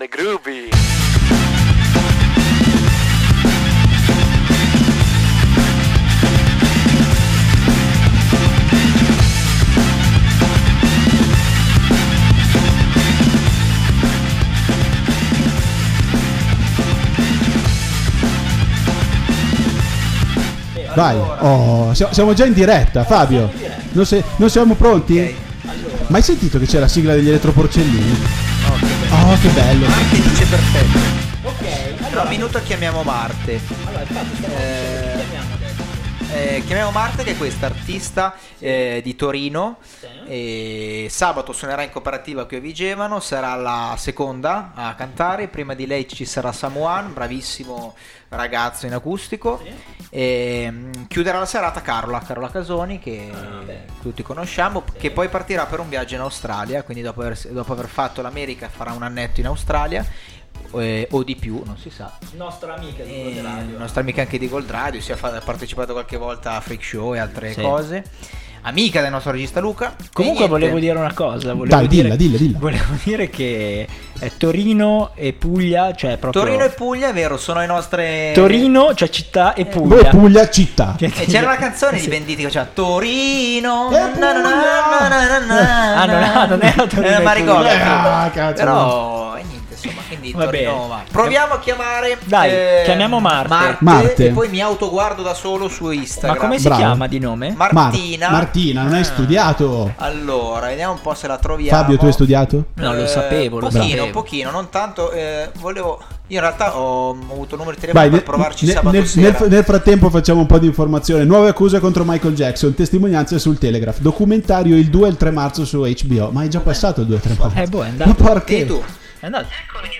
sound groovy. Vai, oh, siamo già in diretta, Fabio. Non, se- non siamo pronti? Ma hai sentito che c'è la sigla degli elettroporcellini? Oh, che bello. Marte dice perfetto. Ok, Tra un minuto chiamiamo Marte. allora infatti stiamo Eh, chiamiamo adesso. Eh, chiamiamo Marte che è questa artista eh, di Torino. Sì. Sabato suonerà in cooperativa qui a Vigevano, sarà la seconda a cantare. Prima di lei ci sarà Samuan, bravissimo ragazzo in acustico. E, mm, chiuderà la serata Carola, Carola Casoni, che tutti conosciamo, che poi partirà per un viaggio in Australia. Quindi, dopo aver, dopo aver fatto l'America, farà un annetto in Australia. eh, o di più, non si sa. Nostra amica di Gold Radio. nostra amica anche di Gold Radio, si è fa- ha partecipato qualche volta a Freak Show e altre Sì. cose. Amica del nostro regista Luca. Comunque E volevo dire una cosa. Volevo Dai, dire, dilla, dilla, dilla. Volevo dire che eh, Torino e Puglia, cioè proprio... Torino e Puglia, è vero, sono le nostre. Torino, cioè città e Voi Puglia. Puglia città. Che- E c'era una canzone di Venditti che faceva Torino. E na, na, na, Ah, non- ah, non era Torino Eh, e ma ricordo. Puglia. Ah, cazzo. Però, e insomma, quindi Va Torino bene. Proviamo a chiamare. Dai, eh, chiamiamo Marte. Marte. E poi mi autoguardo da solo su Ma Instagram. come si Bravo. chiama di nome? Mar- Martina. Martina, non hai Ah. studiato? Allora, vediamo un po' se la troviamo. Fabio, tu hai studiato? No, lo sapevo, lo pochino, sapevo. Un pochino, non tanto. eh, volevo. Io in realtà ho, avuto il numero di telefono Vai, per provarci ne- sabato nel, sera. nel- nel frattempo facciamo un po' di informazione. Nuove accuse contro Michael Jackson, testimonianze sul Telegraph, documentario il 2 e il 3 marzo su HBO. Ma è già passato il 2 e il 3 marzo. Eh, boh, è Ma andato. porca... Tieni tu. È andato.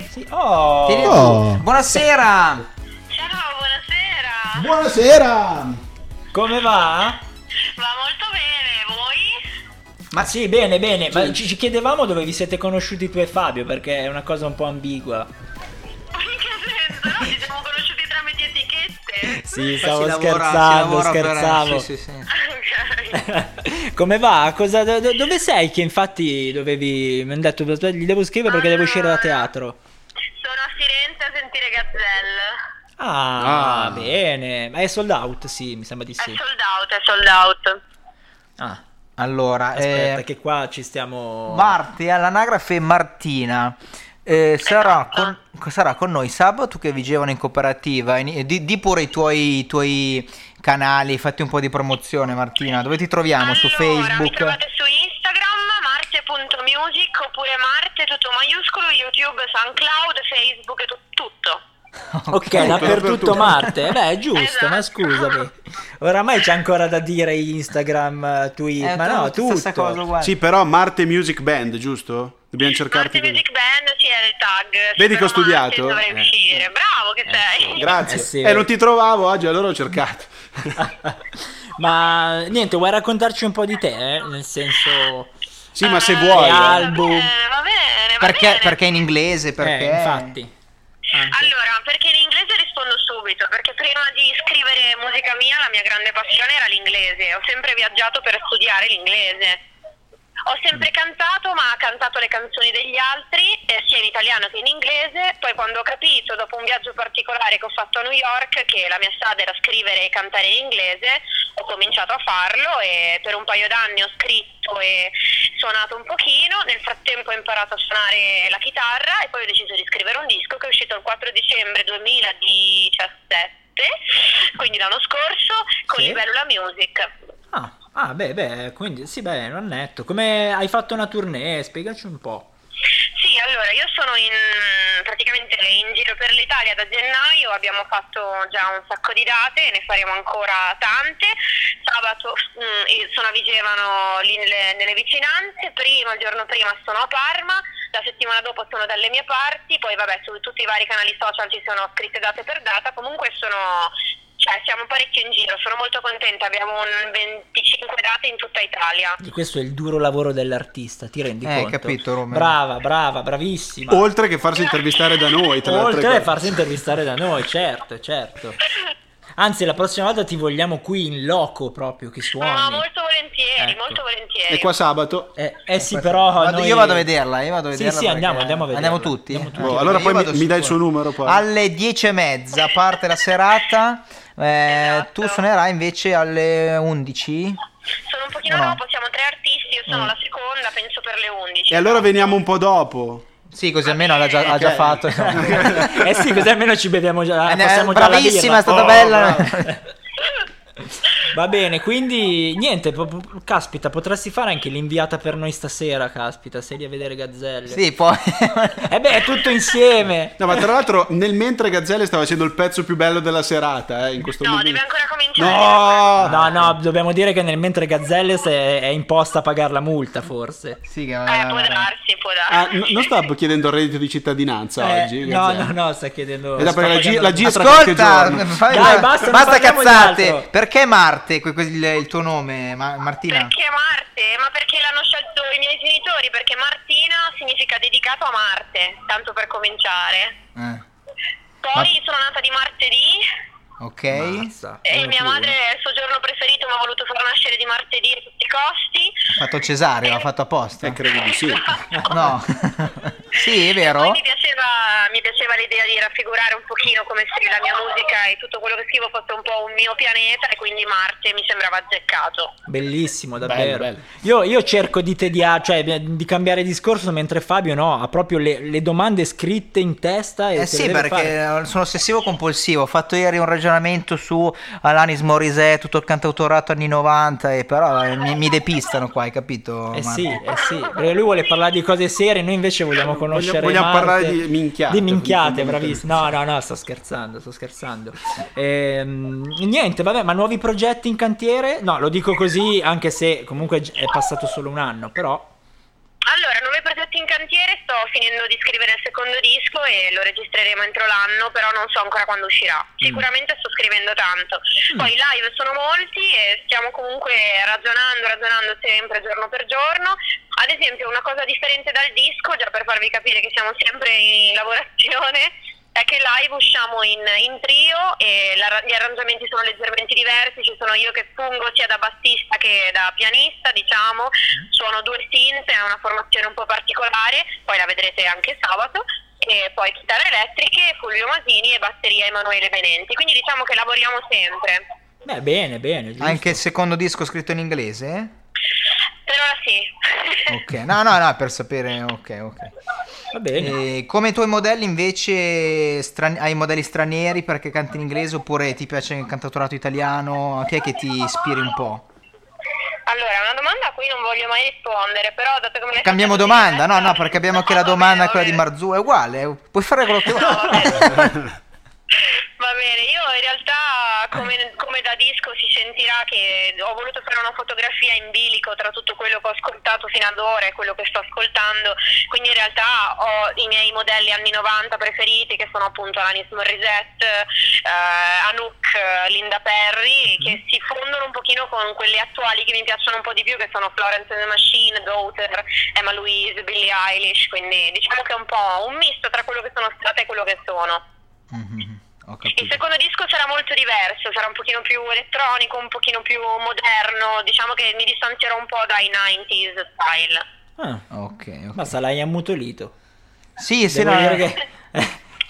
Sì. Oh. Oh. Buonasera. Ciao, buonasera. Buonasera! Come va? Va molto bene, voi? Ma sì, bene, bene. Ma ci, ci chiedevamo dove vi siete conosciuti tu e Fabio, perché è una cosa un po' ambigua. In che senso? No, ci Sì, stavo lavora- scherzando, per- scherzavo. sì, sì, sì. Come va? Cosa- do- do- dove sei? Che infatti dovevi. Mi hanno detto, gli devo scrivere perché devo uscire da teatro. Sono a Firenze a sentire Gazelle. Ah, Ah. bene. Ma è sold out? Sì, mi sembra di È sì. sold out, è sold out. Ah, Allora, aspetta, eh, che qua ci stiamo. Marte all'anagrafe Martina. Eh, sarà, con, sarà con noi sabato che vigevano in cooperativa. In- di, di pure i tuoi, i tuoi canali, fatti un po' di promozione, Martina. Dove ti troviamo? su allora, mi Facebook? trovate su Instagram, marte.music oppure Marte, tutto maiuscolo, YouTube, SoundCloud, Facebook, tu- tutto. Ok, dappertutto Marte. Eh Beh, è giusto, Esatto. ma scusami. Oramai c'è ancora da dire Instagram, Twitter, Eh, ma no, tutto, cosa uguale. Sì, però Marte Music Band, giusto? Dobbiamo cercarti Marte così. Music Band, sì, è il tag. Vedi che ho studiato? Dovrei Eh. uscire. Bravo che sei. Grazie. Eh sì. Eh, non ti trovavo oggi, allora ho cercato. Ma niente, vuoi raccontarci un po' di te? eh? Nel senso. Sì, ma se Eh, vuoi. eh. album. Va bene, va bene. va Perché, bene. perché in inglese? Perché... Eh, infatti. Anche. Allora, perché in inglese rispondo subito, perché prima di scrivere musica mia la mia grande passione era l'inglese, ho sempre viaggiato per studiare l'inglese. Ho sempre cantato, ma cantato le canzoni degli altri, eh, sia in italiano che in inglese. Poi quando ho capito, dopo un viaggio particolare che ho fatto a New York, che la mia strada era scrivere e cantare in inglese, ho cominciato a farlo e per un paio d'anni ho scritto e suonato un pochino. Nel frattempo ho imparato a suonare la chitarra e poi ho deciso di scrivere un disco che è uscito il 4 dicembre 2017, quindi l'anno scorso, con Sì. Libellula Music. Ah, ah, beh, beh, quindi sì, beh, non netto. Come hai fatto una tournée? Spiegaci un po'. Sì, allora io sono in, praticamente in giro per l'Italia da gennaio, abbiamo fatto già un sacco di date ne faremo ancora tante. Sabato mm, io sono a Vigevano lì nelle, nelle vicinanze, prima, il giorno prima sono a Parma, la settimana dopo sono dalle mie parti, poi vabbè su tutti i vari canali social ci sono scritte date per data, comunque sono... Cioè, siamo parecchio in giro, sono molto contenta, abbiamo un 25 date in tutta Italia. Di questo è il duro lavoro dell'artista, ti rendi Eh, conto? capito, Romeo. Brava, brava, bravissima. Oltre che farsi intervistare da noi, tra le altre Oltre cose. farsi intervistare da noi, certo, certo. Anzi, la prossima volta ti vogliamo qui in loco proprio che Ma suoni. molto volentieri, Ecco. molto volentieri. E qua sabato? Eh, eh sì, però Vado- noi- Io vado a vederla, io vado a Sì, vederla sì, perché- andiamo, andiamo a vederla. Andiamo tutti? Andiamo tutti. Boh, Eh, allora poi mi, mi dai il suo numero poi. Alle 10 e mezza parte la serata. eh, Esatto. Tu suonerai invece alle 11? Sono un pochino No. dopo, siamo tre artisti, io Mm. sono la seconda, penso per le 11. E allora veniamo un po' dopo. Sì, così almeno l'ha già, ha già fatto. Eh sì, così almeno ci beviamo già. Eh, già alla bravissima, è birra. stata Oh, bella. Va bene, quindi niente, po- po- caspita, potresti fare anche l'inviata per noi stasera, caspita, sei lì a vedere Gazzelle. Sì, poi... Eh beh, è tutto insieme. No, ma tra l'altro, nel mentre Gazzelle sta facendo il pezzo più bello della serata, eh, in questo No, momento. deve ancora cominciare. No! No, no, dobbiamo dire che nel mentre Gazzelle se- è imposta a pagare la multa, forse. Sì, che... Eh, può darsi, può darsi. Ah, n- non sta chiedendo il reddito di cittadinanza Eh, oggi? no, Gazzelle? no, no, sta chiedendo. Eh, dai, sta perché la G- la G- Ascolta, fai- Dai, basta, basta cazzate. Perché Marte, que- que- il, il tuo nome, Ma- Martina? Perché Marte? Ma perché l'hanno scelto i miei genitori? Perché Martina significa dedicato a Marte, tanto per cominciare. Eh, Poi sono nata di martedì ok. Mazza. e mia madre il suo giorno preferito mi ha voluto far nascere di martedì a tutti i costi. Ha fatto cesareo, l'ha fatto apposta. Eh, credo di sì. No. sì, è vero. Mi piaceva, mi piaceva l'idea di raffigurare un pochino come se la mia musica e tutto quello che scrivo fosse un po' un mio pianeta e quindi Marte mi sembrava azzeccato. Bellissimo, davvero. bello. Io, io cerco di tediare, cioè di cambiare discorso, mentre Fabio no, ha proprio le, le domande scritte in testa. E Eh sì, perché fare. sono ossessivo compulsivo. Ho fatto ieri un ragionamento su Alanis Morissette, tutto il cantautorato anni 90, e però eh, mi, mi depistano qua, hai capito? Eh Marco? sì, eh sì, perché lui vuole parlare di cose serie, noi invece vogliamo conoscere vogliamo Marte. parlare di minchiate, Di minchiate, bravissimo. No, no, no, sto scherzando, sto scherzando. Ehm, niente, vabbè, ma nuovi progetti in cantiere? No, lo dico così, anche se comunque è passato solo un anno, però... Cantiere, sto finendo di scrivere il secondo disco e lo registreremo entro l'anno, però non so ancora quando uscirà. Sicuramente sto scrivendo tanto. Poi i live sono molti e stiamo comunque ragionando, ragionando sempre giorno per giorno. Ad esempio, una cosa differente dal disco, già per farvi capire che siamo sempre in lavorazione, è che live usciamo in, in trio e la- gli arrangiamenti sono leggermente diversi, ci sono io che fungo sia da bassista che da pianista, diciamo, suono due synth, è una formazione un po' particolare, poi la vedrete anche sabato, e poi chitarre elettriche, Fulvio Masini e batteria Emanuele Benenti, quindi diciamo che lavoriamo sempre. Beh, bene, bene. giusto. Anche il secondo disco scritto in inglese? Per ora sì. Ok, no, no, no, per sapere, ok, ok. Va bene. E come i tuoi modelli invece stran- hai modelli stranieri perché canti in inglese oppure ti piace il cantautorato italiano? A chi è che ti ispiri un po'? Allora, è una domanda a cui non voglio mai rispondere, però dato che me l'hai Cambiamo domanda, no, no, perché abbiamo anche la No, domanda, quella di. Marzù, è uguale, puoi fare quello che No, vuoi. vabbè. Va bene, io in realtà come, come da disco si sentirà che ho voluto fare una fotografia in bilico tra tutto quello che ho ascoltato fino ad ora e quello che sto ascoltando, quindi in realtà ho i miei modelli anni 90 preferiti che sono appunto Alanis Morissette, eh, Anouk, Linda Perry, che si fondono un pochino con quelle attuali che mi piacciono un po' di più che sono Florence and the Machine, Daughter, Emma Louise, Billie Eilish, quindi diciamo che è un po' un misto tra quello che sono state e quello che sono. Mhm, Ho Il secondo disco sarà molto diverso, sarà un pochino più elettronico, un pochino più moderno, diciamo che mi distanzierò un po' dai 90s style. Ah, Ok, ok. ma l'hai ammutolito. Sì, sì, Devo no, eh, che...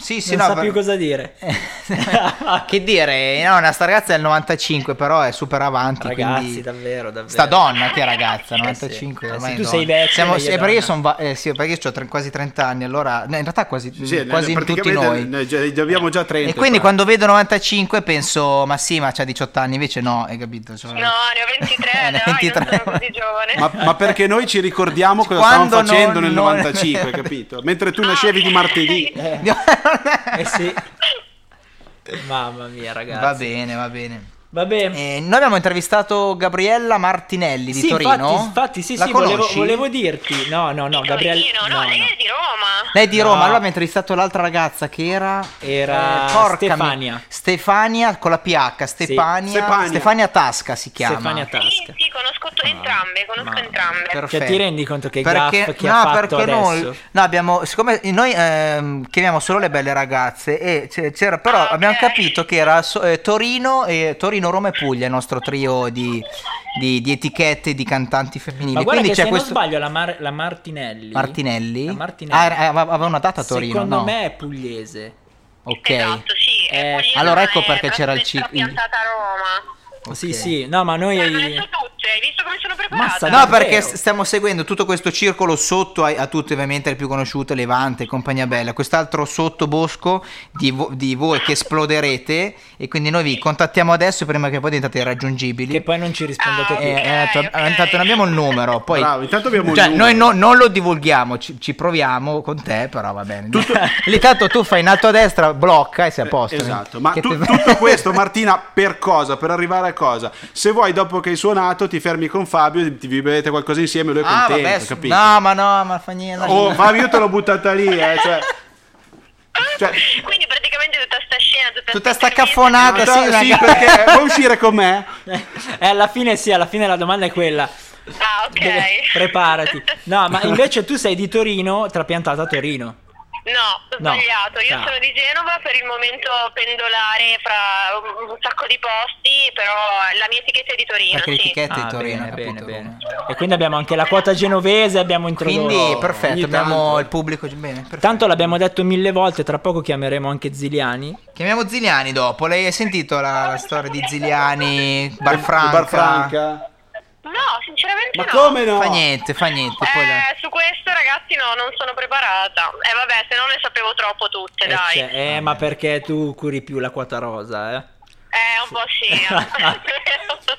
eh, sì, sì, non no, sa per- più cosa dire. che dire, no, una sta ragazza è del 95, però è super avanti, Ragazzi, quindi... davvero, davvero. Sta donna che è ragazza, Eh sì. 95 Eh ormai sì, tu sei vecchio, Siamo, eh, perché io va- eh, sì, perché io ho quasi 30 anni, allora no, in realtà quasi, Sì, quasi tutti noi. già- già abbiamo già 30. E quindi tra- quando vedo 95 penso, ma sì, ma c'ha 18 anni, invece no, hai capito? Cioè- No, ne ho 23, Eh, ne dai, ho 23. non sono così giovane. Ma, ma perché noi ci ricordiamo cosa Quando stavamo facendo non- nel non- 95, capito? Mentre tu nascevi di martedì. Eh sì. Mamma mia, ragazzi. va bene, va bene. Eh, noi abbiamo intervistato Gabriella Martinelli di sì, Torino. infatti, infatti, sì, La sì, volevo, volevo dirti. No, no, no, Di Gabriele. Torino, no, lei è di Roma. Lei è di No. Roma, allora abbiamo intervistato l'altra ragazza che era... Era eh, porca Stefania. mi- Stefania con la PH, Stefania, Stefania. Stefania Tasca si chiama. Stefania Sì, Tasca. sì, conosco t- entrambe, conosco ma- entrambe. Perfetto. Cioè, ti rendi conto che perché, gaff che no, ha fatto perché adesso? noi no, abbiamo, siccome noi ehm, chiamiamo solo le belle ragazze e c'era, però Ah, ok. abbiamo capito che era so- eh, Torino, e, Torino, Roma e Puglia il nostro trio di, di, di etichette di cantanti femminili. Ma guarda Quindi che c'è se questo non sbaglio la, Mar- la Martinelli Martinelli. La Martinelli. Ah, era- aveva una data a Torino. Secondo no? me è pugliese. Ok. Esatto, sì. è Eh, allora ecco è perché c'era il trasferita cic- il- piantata a Roma. Sì, Ok. sì. No, ma noi Eh, ma le so tutte, hai visto come sono preparata? Massa, No, perché stiamo seguendo tutto questo circolo sotto a, a tutte ovviamente le più conosciute, Levante, Compagnia Bella, quest'altro sotto bosco di, vo- di voi che esploderete e quindi noi vi contattiamo adesso prima che poi diventate irraggiungibili. che poi non ci rispondete Ah, più. Eh, eh, Ok, cioè, ok. intanto non abbiamo il numero, poi Bravo, intanto abbiamo il cioè, numero. noi no- non lo divulghiamo, ci, ci proviamo con te, però va bene. Lì tanto tu fai in alto a destra, blocca e sei a posto. Esatto, ma tu- tutto questo Martina per cosa? Per arrivare a cosa? Se vuoi dopo che hai suonato ti fermi con Fabio, ti vi bevete qualcosa insieme, lui è Ah, contento, vabbè, capito? no, ma no, ma fa niente. Oh, Fabio io te l'ho buttata lì, eh, cioè... cioè Quindi praticamente tutta sta scena, tutta, Tutta sta caffonata, no, sì, sì, perché vuoi uscire con me? Eh, alla fine sì, alla fine la domanda è quella. Ah, ok. Deve- Preparati. No, ma invece tu sei di Torino, trapiantata a Torino. No, ho No. sbagliato. Io Ah. sono di Genova, per il momento pendolare fra un sacco di posti, però la mia etichetta è di Torino, Perché sì. l'etichetta è Ah, di Torino, bene, bene, bene. E quindi abbiamo anche la quota genovese, abbiamo introdotto. Quindi perfetto, ogni abbiamo tanto. il pubblico bene. perfetto. Tanto l'abbiamo detto mille volte, tra poco chiameremo anche Ziliani. Chiamiamo Ziliani dopo. Lei hai sentito la, la storia di Ziliani, Barfranca? Bar Franca? No, sinceramente Ma no. come no? Fa niente, fa niente. Poi la- Eh, su questo ragazzi no, non sono preparata. Eh vabbè, se no ne sapevo troppo tutte, Eh, dai. cioè, eh, ma perché tu curi più la quota rosa, eh? Eh, un po' sì.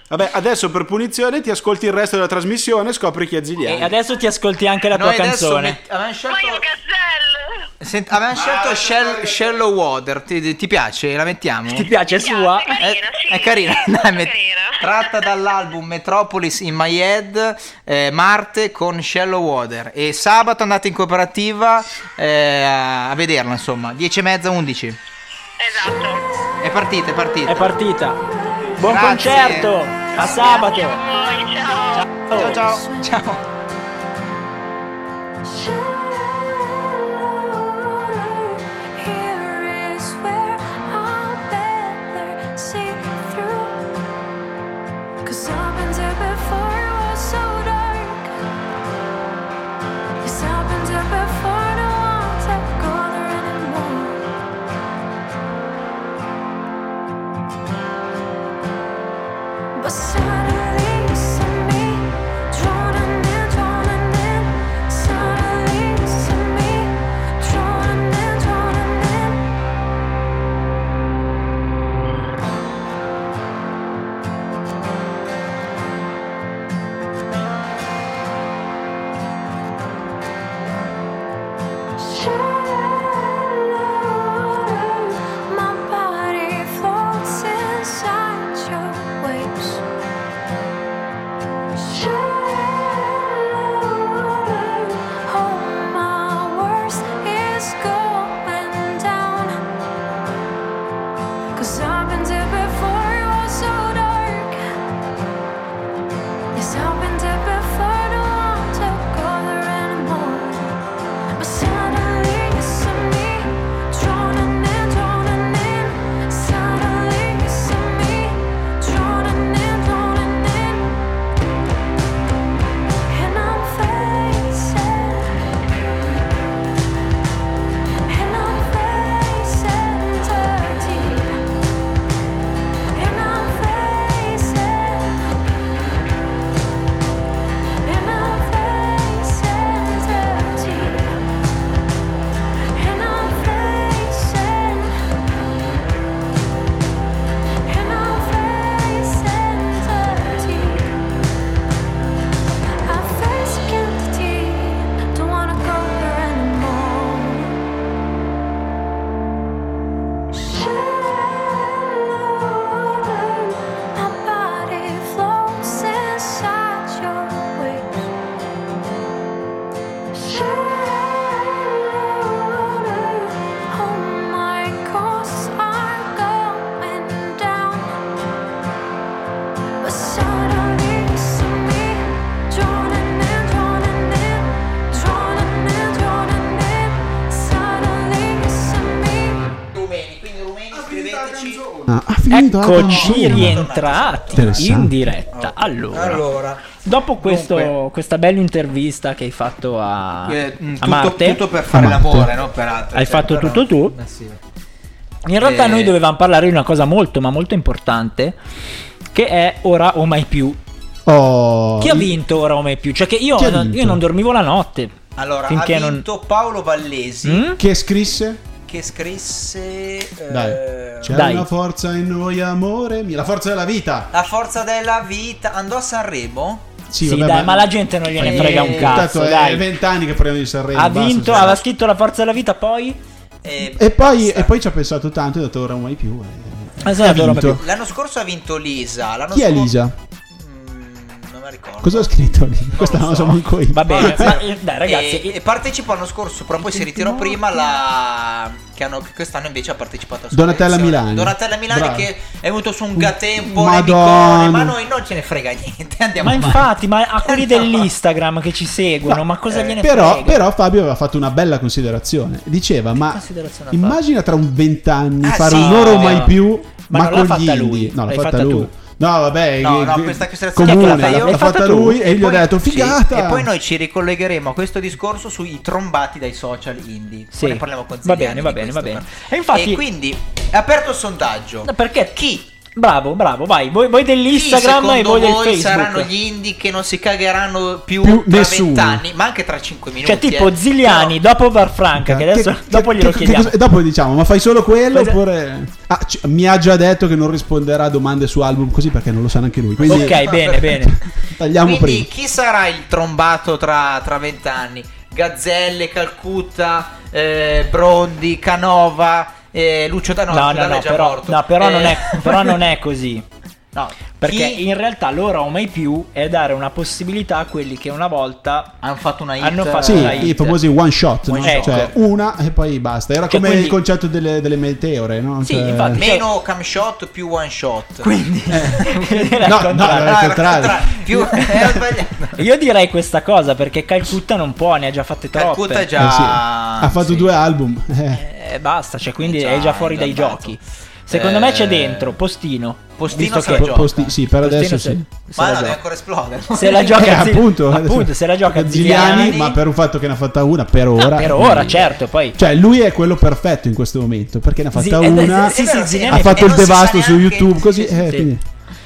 Vabbè, adesso per punizione ti ascolti il resto della trasmissione e scopri chi è Ziliani. E adesso ti ascolti anche la tua Noi canzone. met- avevamo scelto, Gazelle! sent- avevamo scelto Shell- Shallow Water. Ti, ti piace? La mettiamo? Ti piace Mi sua? piace, carina, Eh, sì. è carina, dai, met- Carina. tratta dall'album Metropolis in My Head, eh, Marte con Shallow Water. E sabato andate in cooperativa eh, a vederla, insomma, 10 e mezza, 11. Esatto. È partita, è partita. È partita. Buon Grazie. concerto! A sabato! Poi, ciao. Ciao, ciao. Ciao. Eccoci rientrati in diretta. Allora, Allora, dopo questo- dunque. questa bella intervista che hai fatto a, eh, mm, a tutto, Marte, tutto per fare Marte. l'amore, no? Per altro. Hai fatto però- tutto tu? Eh sì. in realtà Eh. noi dovevamo parlare di una cosa molto ma molto importante che è ora o mai più. Oh, Chi ha vinto ora o mai più? Cioè che io, non, io non dormivo la notte. Allora, Finché ha non- vinto Paolo Vallesi Mm? Che scrisse? Che scrisse eh, Dai. C'è Dai. una forza in noi, amore mia. La forza della vita. La forza della vita. Andò a Sanremo? Sì, vabbè, dai, ma la gente non gliene Eh, frega un Intanto cazzo, è dai. vent'anni che parliamo di Sanremo. Ha basta, vinto, sì. aveva scritto la forza della vita, poi E, E poi, e poi ci ha pensato tanto e ha detto ora mai più. eh. Sì, più. L'anno scorso ha vinto Lisa. L'anno Chi è scor- Lisa? Non ricordo. Cosa ho scritto lì? Questa non lo so manco io. Va bene, ma, eh, dai ragazzi, E, e partecipò l'anno scorso, però poi si ritirò prima la. Che, hanno, che quest'anno invece ha partecipato a Donatella. Milani. Donatella Milani Brava. che è venuto su un gatè un po' Madonna. nemicone, ma noi non ce ne frega niente. Andiamo ma avanti. infatti, ma a quelli dell'Instagram che ci seguono, ma cosa gliene Però, frega? però Fabio aveva fatto una bella considerazione. Diceva: Ma considerazione ha immagina tra un vent'anni Ah, fare sì, un oro no. mai più, Ma ma, non l'ha con fatta gli lui. No, l'ha l'hai fatta, fatta lui. No, vabbè, No, no, eh, questa considerazione comune, l'ho fatta io. l'ha fatta fatta lui tu? e gli ho detto sì, figata. e poi noi ci ricollegheremo a questo discorso sui trombati dai social indie. Sì. Poi ne parliamo con Va Zeliani bene, va bene, va bene. E infatti- E quindi è aperto il sondaggio. No, Perché? Chi? Bravo, bravo, vai. Voi, voi dell'Instagram secondo e voi del voi Facebook. saranno gli indie che non si cagheranno più, Più tra nessuno. vent'anni, ma anche tra 5 minuti? Cioè, tipo eh. Ziliani Però- dopo Varfranca, che adesso dopo glielo che- chiediamo. che- e dopo diciamo, ma fai solo quello Cosa- oppure... Ah, c- mi ha già detto che non risponderà a domande su album così perché non lo sa neanche lui. Quindi Ok, bene, bene. tagliamo Quindi prima. chi sarà il trombato tra tra vent'anni? Gazzelle, Calcutta, eh, Brondi, Canova, eh, Lucio D'Anotti. No, no, no, però, no, però, Eh, non è, però non è così. No, Perché chi in realtà l'ora o mai più è dare una possibilità a quelli che una volta hanno fatto una hit. hanno fatto Sì, una i hit. famosi one shot, no? One shot. cioè una e poi basta. Era Cioè, come quindi- il concetto delle, delle meteore, no? Sì, Cioè- infatti. Meno cam shot più one shot. Quindi No, no, contrario. no, al Ah, contrario. Più, eh, ho sbagliato. Io direi questa cosa perché Calcutta non può, ne ha già fatte troppe. Calcutta è Eh già. sì, Ha fatto sì. due album. eh. Eh, basta, cioè quindi Eh, già, è già fuori è dai già giochi. Secondo Eh, me c'è dentro Postino. Postino visto se la che gioca. Posti- sì, per Postino adesso se- sì. se Ma la no, deve gioca. ancora esplodere. Se la gioca Eh, Zi- appunto, appunto, se la gioca Ziliani, Ziliani, ma per un fatto che ne ha fatta una per No, ora. per eh, ora, quindi- certo, poi Cioè, lui è quello perfetto in questo momento perché ne ha fatta Zi- eh, una. sì, È vero, sì, Ziliani ha è- fatto e il non si sa devasto su neanche- YouTube così. sì, sì, eh, sì. quindi-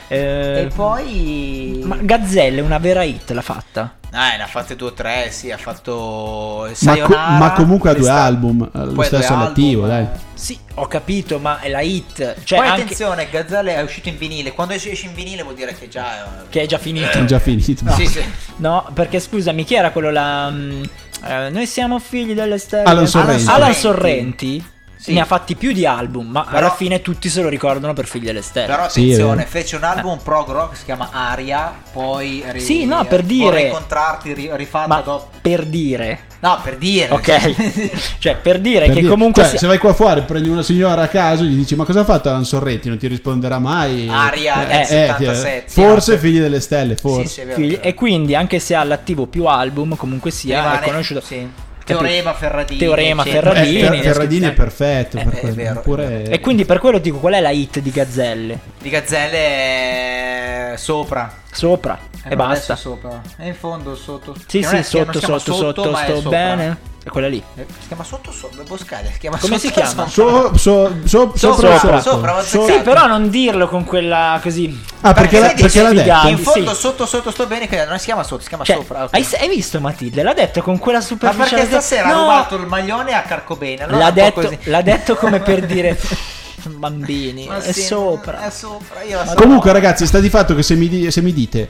eh, E poi. ma Gazzelle una vera hit l'ha fatta. Ah, ne ha fatte due o tre, sì, ha fatto Ma, co- ma comunque ha due album. eh, Lo stesso all'attivo, eh. dai. Sì, ho capito, ma è la hit, cioè Poi anche attenzione, Gazzelle è uscito in vinile. Quando esce in vinile vuol dire che già. eh, che è già finito. È già finito. Sì, sì. No, perché scusami, chi era quello là? mm, eh, noi siamo figli delle stelle. Alan Sorrenti. Alan Sorrenti Sì. ne ha fatti più di album, ma Però- alla fine tutti se lo ricordano per figli delle stelle. Però Sì, attenzione, vero. fece un album prog rock che si chiama Aria. Poi. ri- Sì, no, per dire- Vorrei incontrarti ri- rifatto ma dopo. per dire, No, per dire. ok? cioè, per dire Per che dire- comunque cioè, si- se vai qua fuori, prendi una signora a caso, gli dici: Ma cosa ha fatto Alan Sorrenti? Non ti risponderà mai. Aria Eh, eh, 77, eh, forse sì. figli delle stelle, forse. Sì, sì, è vero. figli- e quindi anche se ha all'attivo più album, comunque sia Rimane- è conosciuto. sì. Teorema Ferradini. Teorema eccetera. Eh, Ferradini, Ferradini è perfetto. Eh, per è quello. vero, è Oppure- E quindi per quello dico qual è la hit di Gazzelle? Di Gazzelle è sopra. Sopra Eh, e basta. sopra. È in fondo sotto. Sì, sì, sotto, sotto, sotto, è sto sopra. bene. È quella lì. Eh, Si chiama sotto sopra. Boscaglia si chiama Come sotto si chiama? So- so- so- sopra, Sopra, sopra, sopra, ma So- Sì, Sì, però non dirlo con quella così. Ah, perché, la- Perché perché l'ha detto? In fondo Sì. sotto sotto sto bene che non si chiama sotto, si chiama Cioè, sopra. ok. hai, hai visto Matilde? L'ha detto con quella Ma superficialità. perché stasera No, ha rubato il maglione a Carcobene. allora L'ha detto, l'ha detto come per dire bambini. Ma è sì, sopra. È sopra. Io la so. Comunque, ragazzi, sta di fatto che se mi, se mi dite,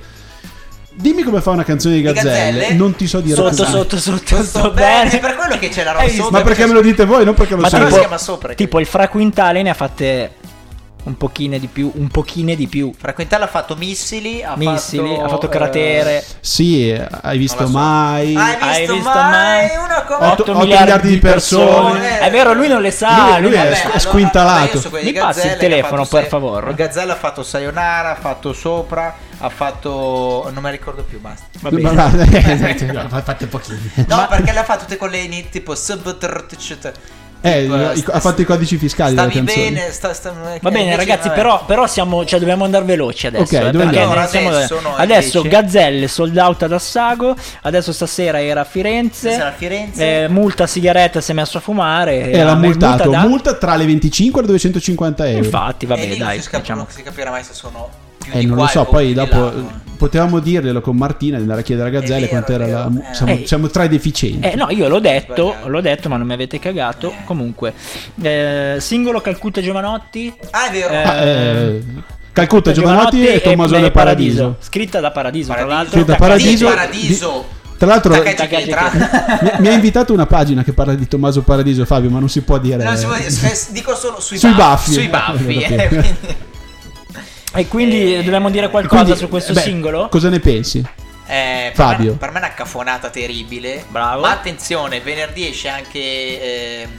dimmi come fa una canzone di Di Gazzelle, Gazzelle? non ti so dire Sotto, così. sotto, sotto, sto bene. bene. È per quello che c'è la roba sotto. Ma perché me lo dite voi, non perché lo Ma so Però io. si tipo, chiama sopra. tipo il Fra Quintale ne ha fatte un pochino di più, un pochino di più. Fra Quintale ha fatto missili, ha Missili, fatto, ha fatto eh, cratere. Sì, hai visto so. mai? Hai visto, Hai visto mai mai? una cosa? 8 otto miliardi, miliardi di persone. persone. È vero, lui non le sa. Lui- lui è- non- è squintalato. vabbè, io so Mi passi il telefono, fatto per Say- favore? Il Gazzella ha fatto Sayonara, ha fatto Sopra, ha fatto... non mi ricordo più, basta. Va Ma bene. guarda, eh, no, fate pochini. No, perché le ha fatto tutte con le tipo... Eh, sta- ha fatto i codici fiscali Stavi bene, sta, sta- Va bene, invece- ragazzi, vabbè. però, però siamo, cioè, dobbiamo andare veloci adesso. Ok, eh, dove perché siamo- Adesso noi adesso Gazzelle sold out ad Assago. Adesso stasera era a Firenze. Stasera a Firenze. eh, multa sigaretta si è messo a fumare. E l'ha eh, multato. da- Multa tra le 25 e le 250 euro. Infatti, e vabbè, lì dai. non si, diciamo. si capirà mai se sono Eh, di non lo so, poi di dopo là, eh, no? potevamo dirglielo con Martina di andare a chiedere a Gazzelle quanto era la. eh. Siamo, Eh. siamo tra i deficienti. Eh, no, io l'ho detto, Sbagliato. l'ho detto, ma non mi avete cagato. Comunque, eh, singolo Calcutta Giovanotti. Ah, è vero. Eh, Ah, eh, Calcutta Giovanotti e Tommaso Beh, Paradiso. Scritta da Paradiso, tra Paradiso. l'altro. Scritta Taccagli- Paradiso. Di Paradiso. Tra l'altro, mi, ha invitato una pagina che parla di Tommaso Paradiso, Fabio, ma non si può dire. Non si può dire, dico solo sui, Sui baffi. baffi. Sui baffi. Eh, eh, quindi- E quindi Eh, dobbiamo dire qualcosa Quindi, su questo beh, singolo? Cosa ne pensi? Eh, per Fabio. me- Per me, è una caffonata terribile. Bravo. Ma attenzione, venerdì esce anche ehm,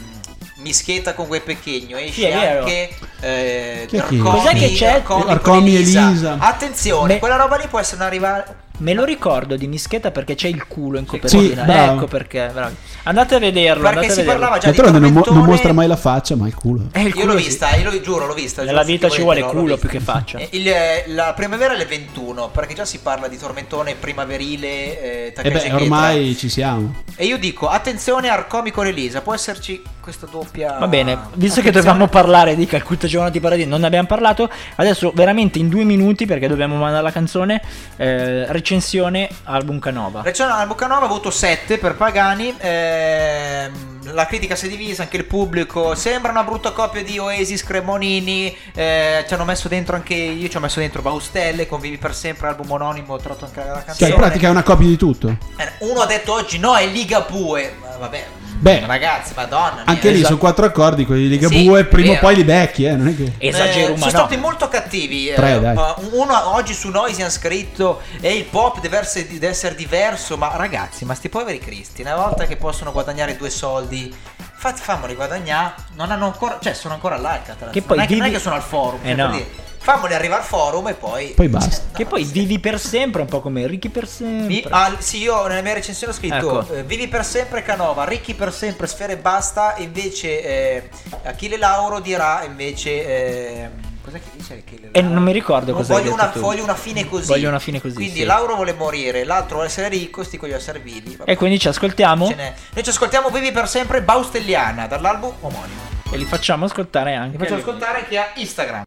Mischeta con quel pecchegno. Esce Sì, anche eh? Arcomi, Cos'è che c'è? Arcomi, Arcomi, Elisa. Attenzione, Me- quella roba lì può essere una rivale. Me lo ricordo di Mischetta perché c'è il culo in copertina. bravo. ecco perché, bravi. Andate a vederlo. Perché si vederlo. parlava già di D'altronde non, mo- non tormentone. mostra mai la faccia, ma il culo. Eh, il Io culo l'ho sì. vista, io lo giuro, l'ho vista. Nella vita ci vuole culo più che faccia. Eh, il- la primavera è il 21, perché già si parla di tormentone primaverile. Eh, E Takagi beh, ormai ci siamo. E io dico, attenzione Arcomi con Elisa, può esserci questa doppia... Va bene, visto che dovevamo parlare di Calcutta Giovanotti Paradiso, non ne abbiamo parlato. Adesso, veramente in due minuti, perché dobbiamo mandare la canzone, eh, recensione album Canova. Recensione al Bucanova, voto 7 per Pagani. ehm, la critica si è divisa, anche il pubblico. Sembra una brutta coppia di Oasis, Cremonini. eh, ci hanno messo dentro anche. Io ci ho messo dentro Baustelle. Convivi per sempre, album anonimo, tratto anche Cioè, canzone. in pratica è una copia di tutto. Eh, Uno ha detto oggi no, è Liga. Ma vabbè, Beh, ragazzi, madonna. Anche lì esatto. sono quattro accordi, quelli di Liga Sì, prima o poi li becchi, eh, non è che... Esagero, Eh, ma sono no. stati molto cattivi. eh, Tre, dai. ma uno oggi su noi si hanno scritto e il pop deve essere, deve essere diverso. Ma ragazzi, ma sti poveri cristi, una volta che possono guadagnare due soldi, fatti fammoli guadagnare. Non hanno ancora, cioè, sono ancora all'Alcatraz. Che poi non, è che, non è vivi- che sono al forum. Eh, cioè, no. Fammoli arrivare al forum e poi. Poi basta. no, Che poi sì. vivi per sempre, un po' come Ricky per sempre. Vi- ah, sì, io nella mia recensione ho scritto Ecco. eh, Vivi per sempre Canova, Ricchi per sempre Sfere e basta. E invece eh, Achille Lauro dirà invece. eh, cos'è che dice Achille E Lauro? non mi ricordo cosa voglio detto una, tu. voglio una fine così. Voglio una fine così, Quindi sì. Lauro vuole morire, l'altro vuole essere ricco, sti voglio essere vivi. Vabbè, E quindi ci ascoltiamo. Noi ci ascoltiamo Vivi per sempre Baustelliana dall'album omonimo. e li facciamo ascoltare anche. Vi faccio ascoltare chi ha Instagram.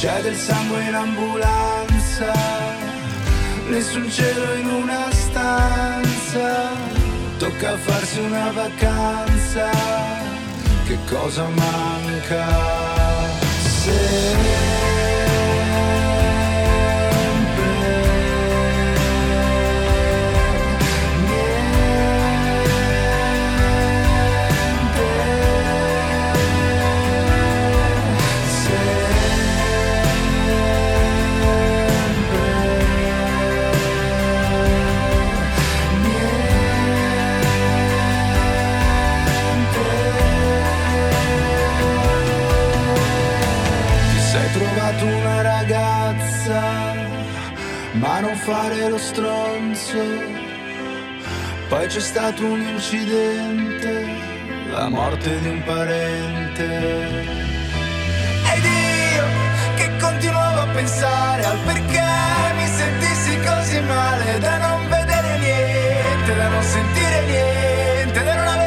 C'è del sangue in ambulanza, nessun cielo in una stanza. Tocca farsi una vacanza, che cosa manca? Ti non fare lo stronzo. Poi c'è stato un incidente, la morte di un parente. Ed io che continuavo a pensare al perché mi sentissi così male da non vedere niente, da non sentire niente, da non avere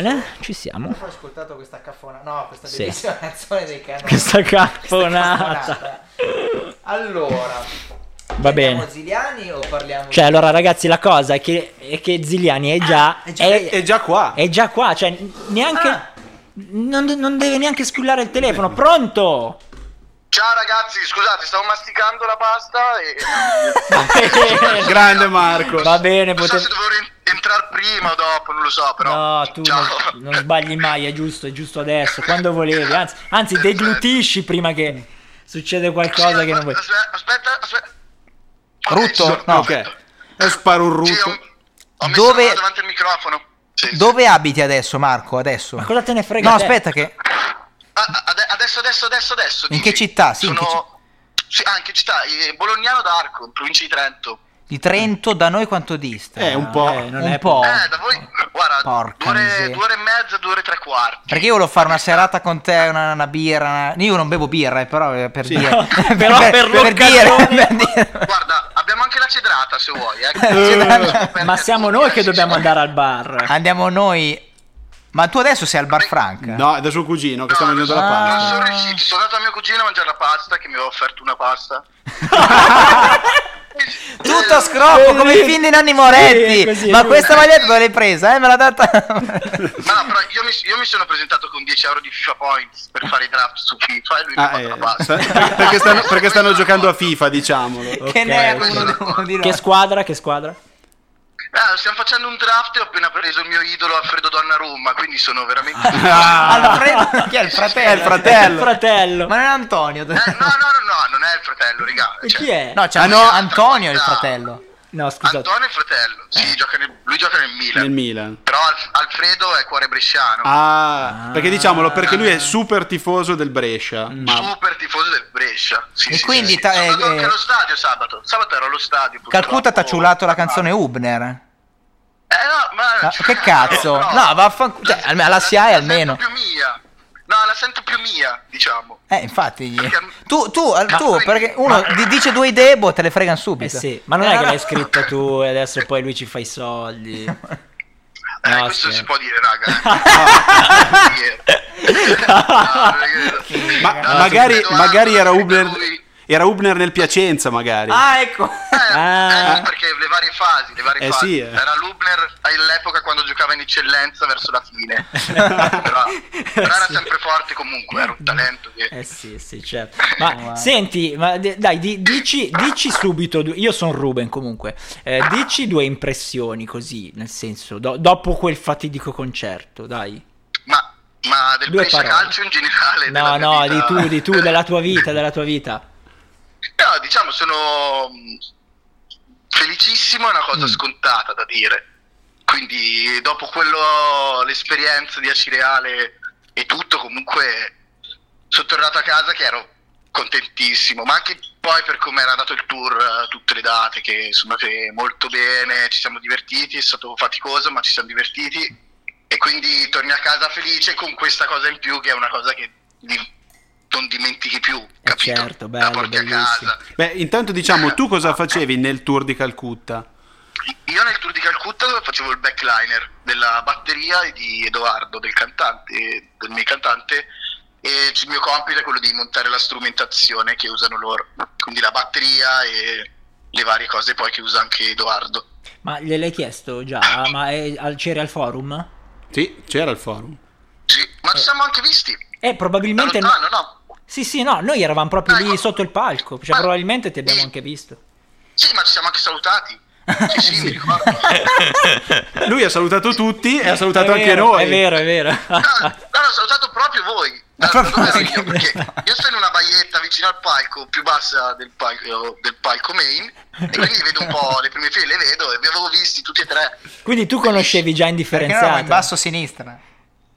bene, ci siamo. Ho ascoltato questa caffona, no, questa Sì. bellissima canzone dei Canon. Questa caffonata. caffonata. Allora, Va parliamo bene. Ziliani o parliamo Cioè, allora, ragazzi, la cosa è che, è che Ziliani è già. è già- è, È già qua. è già qua, cioè, neanche. Ah. Non, non deve neanche squillare il telefono. Pronto? Ciao ragazzi, scusate, stavo masticando la pasta e Grande Marco. Va bene, non so se dovevo en- entrare prima o dopo, non lo so, però. No, tu non, non sbagli mai, è giusto, è giusto adesso, quando volevi. Anzi, anzi deglutisci prima che succede qualcosa Sì, che non vuoi. Aspetta, aspetta, aspetta. Ok, Rutto? No. perfetto. E sparo un Sì, rutto. ho, ho messo Dove- davanti al microfono. Sì, sì. Dove abiti adesso, Marco? Adesso? Ma cosa te ne frega? No, te? aspetta che adesso, adesso, adesso, adesso. In dimmi. che città? Sì, in che Sono... Sì, ah, in che città? Bolognano d'Arco, in provincia di Trento. di Trento da noi quanto dista? Eh, un po'. Eh, non un è po'. Eh, da voi, guarda, Porca due ore, due ore e mezza, due ore e tre quarti. Perché io volevo fare una serata con te, una, una birra. una- Io non bevo birra, eh, però eh, per Sì. dire. No, però per dire, l'occasione. per dire. Guarda, abbiamo anche la cedrata se vuoi. Eh. Ma siamo noi che dobbiamo andare al bar. Andiamo noi. Ma tu adesso sei al bar Frank? No, è da suo cugino che sta No, non mangiando la sono, non pasta. sono riusciti. Sono andato a mio cugino a mangiare la pasta che mi aveva offerto una pasta. Tutto a scroppo, come i film di Nanni Moretti. Sì, così, Ma lui. questa maglietta dove l'hai presa? Eh, me l'ha data. Ma no, però io mi, io mi sono presentato con 10 euro di FIFA Points per fare i draft su FIFA e lui mi ha Ah, fatto eh, la pasta. sta- perché, stanno, perché stanno giocando a FIFA, diciamolo. che Ok, nerd ok. uno di- uno di Che squadra? Che squadra? Ah, stiamo facendo un draft e ho appena preso il mio idolo Alfredo Donnarumma, quindi sono veramente... Ah, Alfredo, chi è il fratello? È il fratello. Il fratello. Ma non è Antonio. Eh, no, no, no, no, non è il fratello, raga. Cioè, chi è? No, c'è Ah, no. Antonio è il fratello. No, scusate. Antonio è il fratello, sì, gioca nel- lui gioca nel Milan. nel Milan. Però Alf- Alfredo è cuore bresciano. Ah, perché diciamolo, perché lui è super tifoso del Brescia. Ma Super tifoso del Brescia. Sì, E sì, quindi sì, ta- sì. Sono eh, anche eh, allo stadio sabato. Sabato ero allo stadio. Calcutta purtroppo. t'ha ciulato la canzone Hubner. Eh no, ma Ah, che cazzo? però- No, vaffanculo. Cioè, almeno alla SIAE almeno. più mia. No, la sento più mia, diciamo. Eh, infatti. Perché- Tu, tu, tu quindi- perché uno di- dice due idee, boh, te le fregano Eh subito. sì, ma non è che l'hai scritto tu e adesso poi lui ci fa i soldi. Eh, No, questo scherzo. si può dire, raga. eh. No, Ma- No, magari, magari era perché Hubner, lui- era Hubner nel Piacenza, magari. Ah, ecco. Eh, Ah. eh, perché le varie fasi, le varie Eh, fasi. sì, eh. Era Lubner all'epoca quando giocava in eccellenza verso la fine. però, però era Sì. sempre forte comunque, era un talento che... Eh sì, sì, certo. Ma senti, ma de- dai, di- dici, dici subito, due- io sono Ruben comunque, eh, dici due impressioni così, nel senso, do- dopo quel fatidico concerto, dai. Ma, ma del Due Brescia parole. calcio in generale? No, no, vita? di tu, di tu, della tua vita, della tua vita. No, diciamo, sono mh, felicissimo, è una cosa Mm. scontata da dire. Quindi, dopo quello, l'esperienza di Acireale e tutto, comunque, sono tornato a casa che ero contentissimo, ma anche poi per come era andato il tour, eh, tutte le date che sono andate molto bene, ci siamo divertiti, è stato faticoso, ma ci siamo divertiti. E quindi torni a casa felice con questa cosa in più, che è una cosa che non dimentichi più, capito? certo, La bello. Beh, intanto diciamo, tu cosa facevi nel tour di Calcutta? Io nel tour di Calcutta facevo il backliner della batteria di Edoardo, del cantante, del mio cantante, e il mio compito è quello di montare la strumentazione che usano loro, quindi la batteria e le varie cose poi che usa anche Edoardo. Ma gliel'hai chiesto già? Ma è, al- c'eri al forum? Sì, c'era il forum. Sì, ma ci siamo anche visti. Eh, Da probabilmente... lontano, no? Sì, sì, no, noi eravamo proprio lì Ecco. sotto il palco, cioè Ma- probabilmente ti abbiamo sì. anche visto. Sì, ma ci siamo anche salutati. Sì, sì, mi ricordo. Lui ha salutato tutti e ha salutato È anche vero, noi. È vero, è vero. No, no, ho salutato proprio voi. Ero io? Perché io sto in una baietta vicino al palco, più bassa del palco, del palco main, e quindi vedo un po' le prime file, le vedo e vi avevo visti tutti e tre. Quindi tu conoscevi già Perché no, indifferenziato. in basso a sinistra.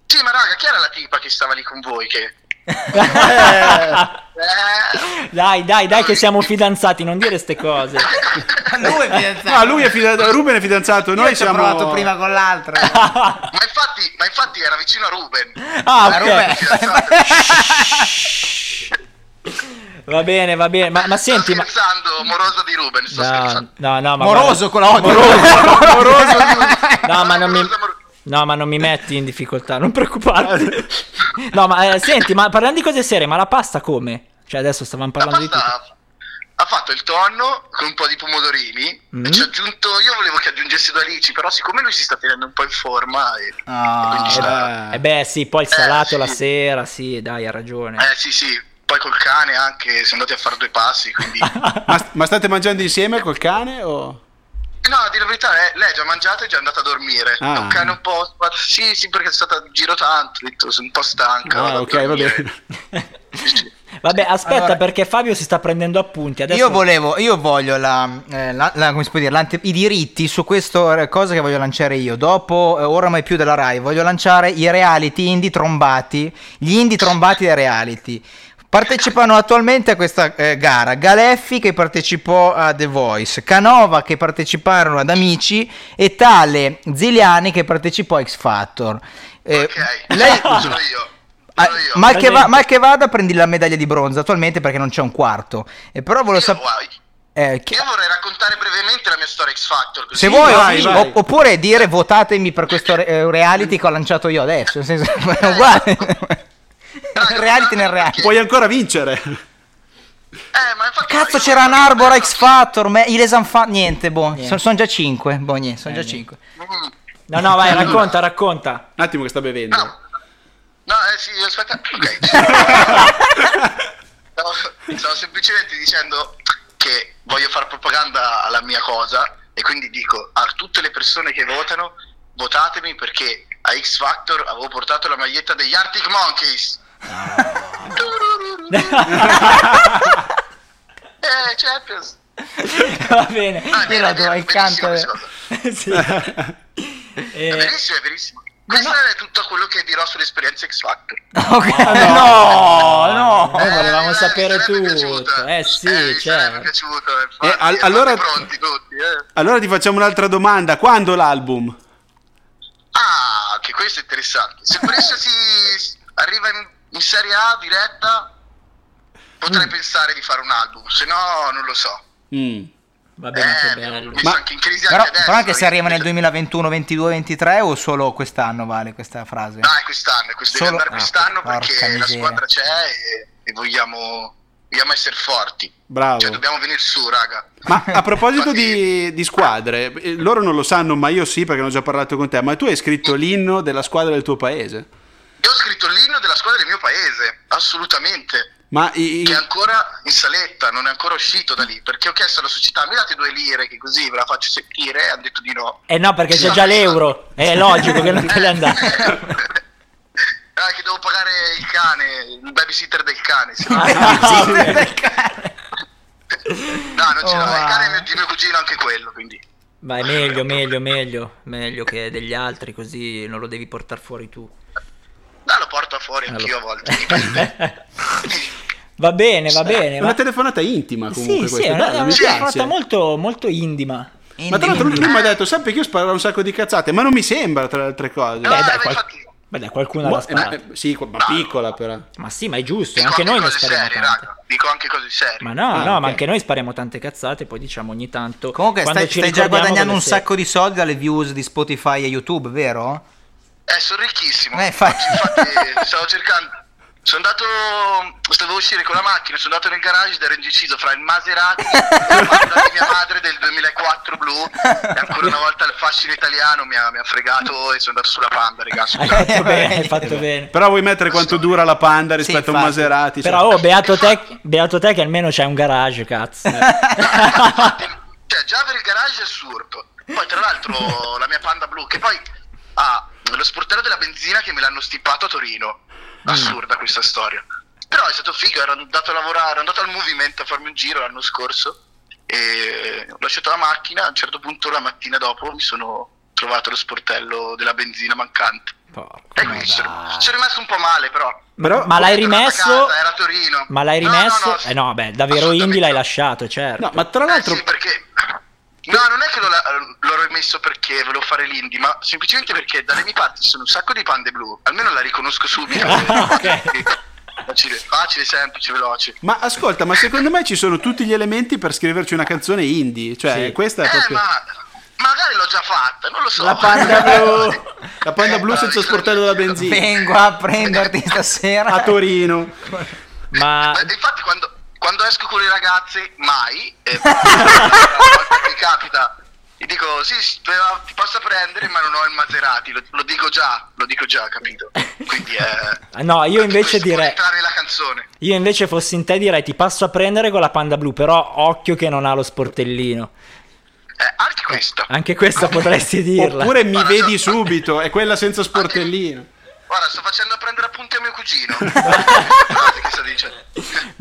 Sì, ma raga, chi era la tipa che stava lì con voi? Che... Eh, Dai, dai, dai, che siamo fidanzati, non dire ste cose. Lui è fidanzato. No, lui è fidanzato, Ruben è fidanzato, noi Io ci siamo... provato prima con l'altro. ma, infatti, ma infatti era vicino a Ruben. Ah, Ma ok. Ruben-. Va bene, va bene. Ma, ma senti, sto ma... scherzando, morosa di Ruben, sto No, scherzando. no, no, ma Moroso con la O. guarda- No, ma non mi... Morosa, mor- No, ma non mi metti in difficoltà, non preoccuparti. No, ma eh, senti, ma parlando di cose serie, ma la pasta come? Cioè, adesso stavamo La parlando di tutto. pasta ha fatto il tonno con un po' di pomodorini Mm. e ci ha aggiunto, io volevo che aggiungesse due alici, però siccome lui si sta tenendo un po' in forma e, Ah. e quindi sta... Eh, Eh beh, sì, poi il Eh, salato sì. la sera, sì, dai, ha ragione. Eh sì sì, poi col cane anche, siamo andati a fare due passi, quindi... ma, ma state mangiando insieme col cane o... No, a dire la verità, eh, lei ha già mangiato e è già andata a dormire. Ah. È un cane un po'. Sì, sì, perché è stata giro tanto. sono un po' stanca. Ah, ok, va bene. Vabbè, aspetta, Allora- perché Fabio si sta prendendo appunti. Adesso... Io volevo, io voglio la, eh, la- la- come si può dire, i diritti su questa cosa che voglio lanciare io. Dopo, eh, ora mai più della Rai, voglio lanciare i reality indie trombati, gli indie trombati dei reality. Partecipano attualmente a questa eh, gara Galeffi che partecipò a The Voice, Canova che parteciparono ad Amici e tale Ziliani che partecipò a X Factor. Eh, Ok, lei- sono io. Ah, Sono io. mal, che va- mal che vada prendi la medaglia di bronzo attualmente perché non c'è un quarto. E però volevo Io, sapere... guarda, che- io vorrei raccontare brevemente la mia storia X Factor. se vuoi, vai, o- vai. oppure dire votatemi per questo re- eh, reality che ho lanciato io adesso. Nel senso, è uguale. Reality nel reality. Puoi ancora vincere. Eh, ma infatti Cazzo, io- c'era Narbor, X Factor, me- i Lesan Fa- Niente, boh. Niente. Sono già 5. Boh, niente, sono già 5. Mm. No, no, vai, racconta, racconta. Un attimo che sta bevendo. No, no, eh sì, aspetta. Ok. stavo, stavo semplicemente dicendo che voglio fare propaganda alla mia cosa e quindi dico a tutte le persone che votano, votatemi perché a X Factor avevo portato la maglietta degli Arctic Monkeys. Eh, Champions. Va bene. Ah, è Io la vero, do è il canto. È Eh, verissimo, è verissimo. Questo è tutto quello che dirò sull'esperienza X Factor. Ok, no, no. Noi volevamo Eh, sapere tutto. Eh sì, mi sarebbe certo. piaciuto, eh, infatti, Eh, al- eravate allora- pronti tutti, eh. Allora ti facciamo un'altra domanda. Quando l'album? Ah, che questo è interessante. Se Brescia si arriva in, in Serie A diretta, potrei Mm. pensare di fare un album, se no non lo so. Mm. Va bene, che Eh, bello. Ma- anche in crisi Però, anche adesso. però anche se arriva nel io- 2021, 22, 23 o solo quest'anno vale questa frase? No, è quest'anno, è questo deve Solo- andare quest'anno ah, perché la miseria. squadra c'è e, e vogliamo, vogliamo essere forti. Bravo. Cioè, dobbiamo venire su, raga. Ma a proposito Infatti- di, di squadre, eh, loro non lo sanno, ma io sì perché ne ho già parlato con te, ma tu hai scritto l'inno della squadra del tuo paese. Io ho scritto l'inno della squadra del mio paese, assolutamente. Ma i- i- Che è ancora in saletta, non è ancora uscito da lì. Perché ho chiesto alla società, mi date due lire che così ve la faccio sentire? E hanno detto di no. Eh no, perché c'è già l'euro. È logico che non te ne andare. Ah, che devo pagare il cane, il babysitter del cane. se no- Ah, ok. No, non ce Oh, l'ho. Il wow. cane è mio- di mio cugino anche quello, quindi. Vai, meglio, meglio, meglio. Meglio che degli altri, così non lo devi portare fuori tu. No, lo porto fuori anch'io a volte. Va bene, va bene. è Ma... una telefonata intima comunque Sì, sì, questa, è una, è una telefonata molto, molto indima. Ma tra l'altro lui mi ha detto, sappi che io sparo un sacco di cazzate, ma non mi sembra tra le altre cose. No, Beh, dai, ma qual- Beh, dai, qualcuno Boh, l'ha eh, ma- sparato. eh, sì, ma piccola però. Ma sì, ma è giusto, dico anche noi ne cose spariamo serie, tante. raga. Dico anche cose serie. Ma no, Ah, no, ok. ma anche noi spariamo tante cazzate, poi diciamo ogni tanto. Comunque stai, ci stai già guadagnando un sacco di soldi dalle views di Spotify e YouTube, vero? Eh, sono ricchissimo. Eh, fa- infatti, stavo cercando. Sono andato. Stavo uscire con la macchina, sono andato nel garage ed ero indeciso fra il Maserati e la mia madre del 2004 blu. E ancora una volta il fascino italiano mi ha, mi ha fregato e sono andato sulla Panda, ragazzi. Hai fatto bene, hai fatto bene. Però vuoi mettere quanto dura la Panda rispetto a un. Maserati? Però, cioè. oh, beato te, beato te che almeno c'hai un garage, cazzo. Infatti, cioè, già avere il garage è assurdo. Poi, tra l'altro, la mia Panda blu, che poi ha lo sportello della benzina che me l'hanno stippato a Torino. Assurda questa storia. Però è stato figo, ero andato a lavorare, ero andato al movimento a farmi un giro l'anno scorso e ho lasciato la macchina, a un certo punto la mattina dopo mi sono trovato lo sportello della benzina mancante. Porco, E quindi sono, sono rimasto un po' male però. Però- ma l'hai rimesso? casa, era Torino. Ma l'hai No, no, rimesso? no, eh no, beh, davvero indie l'hai no. lasciato, certo. No, ma tra Eh l'altro... sì, perché... No, non è che l'ho, l'ho rimesso perché volevo fare l'indie, ma semplicemente perché dalle mie parti ci sono un sacco di pande blu. Almeno la riconosco subito. Ah. Facile, facile, semplice, veloce. Ma ascolta, ma secondo me ci sono tutti gli elementi per scriverci una canzone indie. Cioè, Sì. questa è Eh, proprio... ma, magari l'ho già fatta, non lo so. La panda blu. La panda blu senza sportello da benzina. Vengo a prenderti stasera. A Torino. Ma Eh, Infatti quando, quando esco con le ragazze, mai, eh, che capita, gli dico sì, ti posso prendere ma non ho il Maserati, lo, lo dico già, lo dico già, capito? Quindi eh, no, io anche invece questo direi entrare nella canzone. io invece fossi in te direi ti passo a prendere con la panda blu, però occhio che non ha lo sportellino. Eh, anche questo. Anche questa potresti dirla. Oppure mi vedi so- subito, è quella senza sportellino. Guarda, sto facendo prendere appunti a mio cugino.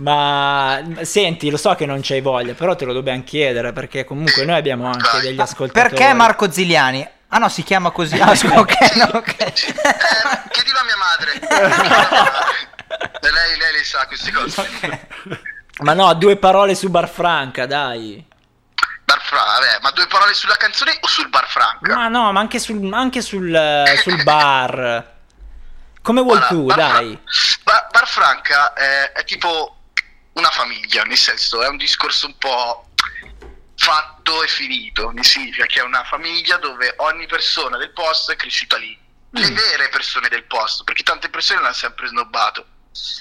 Ma senti, lo so che non c'hai voglia, però te lo dobbiamo chiedere perché comunque noi abbiamo anche degli ascoltatori. Perché Marco Ziliani? Ah no, si chiama così. Ah, scusa, ok, no, ok. Eh, chiedilo a mia madre. Chiedilo a mia madre. E lei, lei le sa queste cose. Ma no, due parole su Bar Franca, dai. Bar Fra- vabbè, ma due parole sulla canzone o sul bar franca? Ma no, ma anche sul, anche sul, eh, sul bar. Come vuoi Guarda, tu, Bar dai. Bar, Franca è, è tipo una famiglia, nel senso è un discorso un po' fatto e finito, ne significa che è una famiglia dove ogni persona del posto è cresciuta lì, le vere persone del posto, perché tante persone l'hanno sempre snobbato.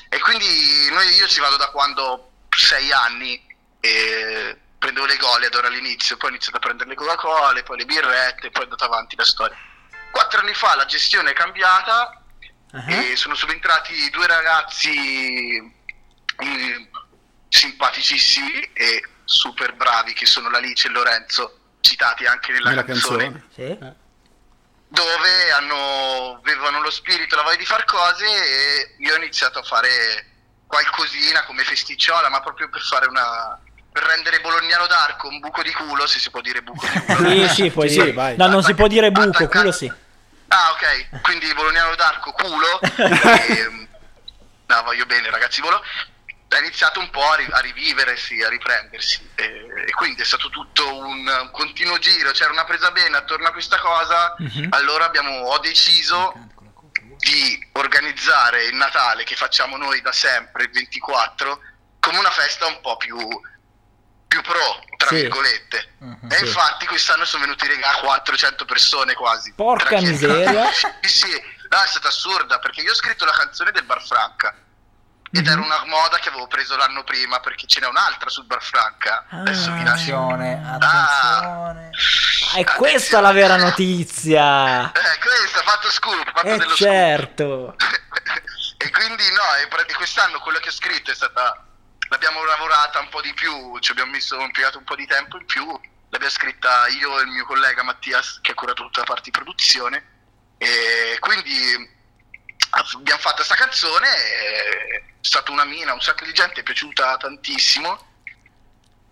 E quindi noi, io ci vado da quando ho sei anni e prendevo le Goliath all'inizio, poi ho iniziato a prendere le Coca-Cola, poi le birrette, poi è andata avanti la storia. Quattro anni fa la gestione è cambiata e sono subentrati due ragazzi mm, simpaticissimi e super bravi che sono l'Alice e Lorenzo, citati anche nella, Nella canzone, canzone. Sì? dove hanno, avevano lo spirito, la voglia di fare cose e io ho iniziato a fare qualcosina come festicciola, ma proprio per fare una... per rendere Bolognano d'Arco un buco di culo, se si può dire buco di culo. Sì, sì, puoi Sì, dire. sì, vai. No, non si può dire buco, Attacca- culo sì. Ah, ok, quindi Bolognano d'Arco, culo. e, no, voglio bene, ragazzi, volo. Ha iniziato un po' a, ri- a riviversi, a riprendersi. E, e quindi è stato tutto un, un continuo giro. C'era una presa bene attorno a questa cosa. Mhm. Allora abbiamo, ho deciso di organizzare il Natale che facciamo noi da sempre, il 24, come una festa un po' più, più pro, tra Sì. virgolette. Mhm, e sì. infatti quest'anno sono venuti regà 400 persone quasi. Porca miseria. sì, sì, no, è stata assurda perché io ho scritto la canzone del Bar Franca. Ed Mhm. era una moda che avevo preso l'anno prima perché ce n'è un'altra sul Bar Franca. Adesso lascio. Attenzione, Ah. attenzione. È questa la vera notizia. Eh, questo, ha fatto scoop, fatto Eh dello certo. scoop. e quindi no, e quest'anno quello che ho scritto è stata. L'abbiamo lavorata un po' di più, ci abbiamo messo, impiegato un po' di tempo in più. L'abbiamo scritta io e il mio collega Mattias, che ha curato tutta la parte di produzione. E quindi abbiamo fatto questa canzone, è stata una mina, un sacco di gente, è piaciuta tantissimo.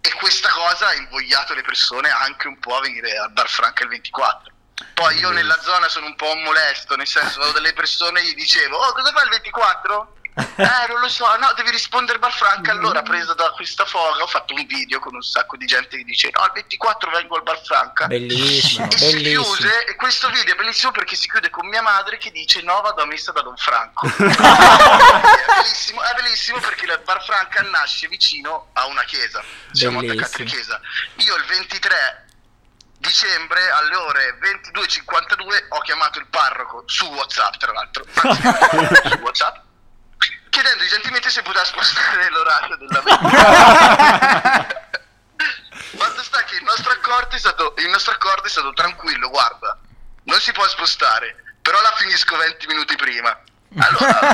E questa cosa ha invogliato le persone anche un po' a venire al Bar Franca il 24. Poi io nella zona sono un po' un molesto, nel senso, vado dalle persone e gli dicevo, oh, cosa fai il 24? Eh, non lo so, no, devi rispondere Bar Franca. Allora, preso da questa foga, ho fatto un video con un sacco di gente che dice, no, il 24 vengo al Bar Franca. Bellissimo, E si bellissimo. chiuse, e questo video è bellissimo perché si chiude con mia madre che dice no vado a messa da Don Franco. è, bellissimo, è bellissimo perché il Bar Franca nasce vicino a una chiesa, siamo Bellissimo. attaccati alla chiesa. Io il 23 dicembre alle ore 22.52 ho chiamato il parroco su Whatsapp tra l'altro, su Whatsapp, chiedendogli gentilmente se poteva spostare l'orario della vendita. Fatto sta che il nostro accordo è stato, il nostro accordo è stato tranquillo, guarda, non si può spostare, però la finisco 20 minuti prima. Allora,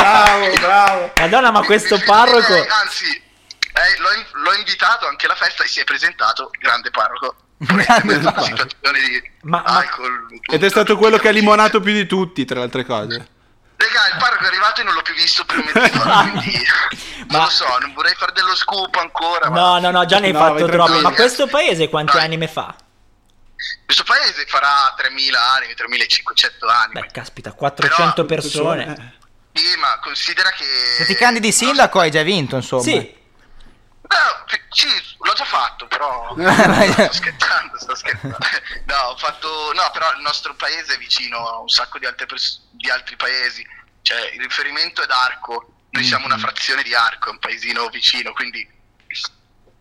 Bravo, bravo. Madonna, ma mi- questo mi- parroco. eh, anzi, eh, l'ho, in- l'ho invitato anche alla festa e si è presentato, grande parroco. Una situazione di Ma- ma- alcol. Ed è stato quello che ha limonato più di tutti, tra le altre cose. Raga, il parroco è arrivato e non l'ho più visto per mezz'ora, quindi Ma- non lo so, non vorrei fare dello scoop ancora. ma- No, no, no, già ne hai No, fatto troppo. Ma questo paese quanti Dai. anime fa? Questo paese farà 3.000 anni, 3.500 anni. Beh, caspita, 400 Però- persone. Sì, ma considera che... Se ti candidi sindaco hai già vinto, insomma. Sì, No, fi- sì, l'ho già fatto, però... Sto scherzando, sto scherzando. No, ho fatto... No, però il nostro paese è vicino a un sacco di, altre pers- di altri paesi. Cioè, il riferimento è ad Arco. Noi siamo una frazione di Arco, è un paesino vicino, quindi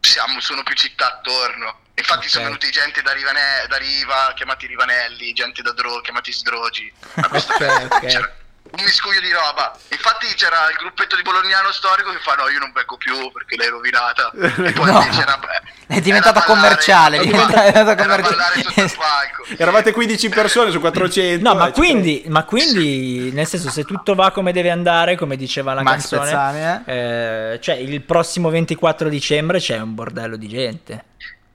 siamo, sono più città attorno. Infatti sono venuti gente da, Rivane- da Riva, chiamati Rivanelli, gente da Dro, chiamati Sdrogi. A questo Ok, ok. c'era un miscuglio di roba. Infatti c'era il gruppetto di Bolognano storico che fa no, io non vengo più perché l'hai rovinata. E poi No. invece era, È diventata commerciale, è diventata commerciale. sotto il palco. Eravate 15 persone su 400. No, ma eh, quindi, ma quindi, nel senso, se tutto va come deve andare, come diceva la Max canzone, Pezzani, eh, cioè il prossimo 24 dicembre c'è un bordello di gente.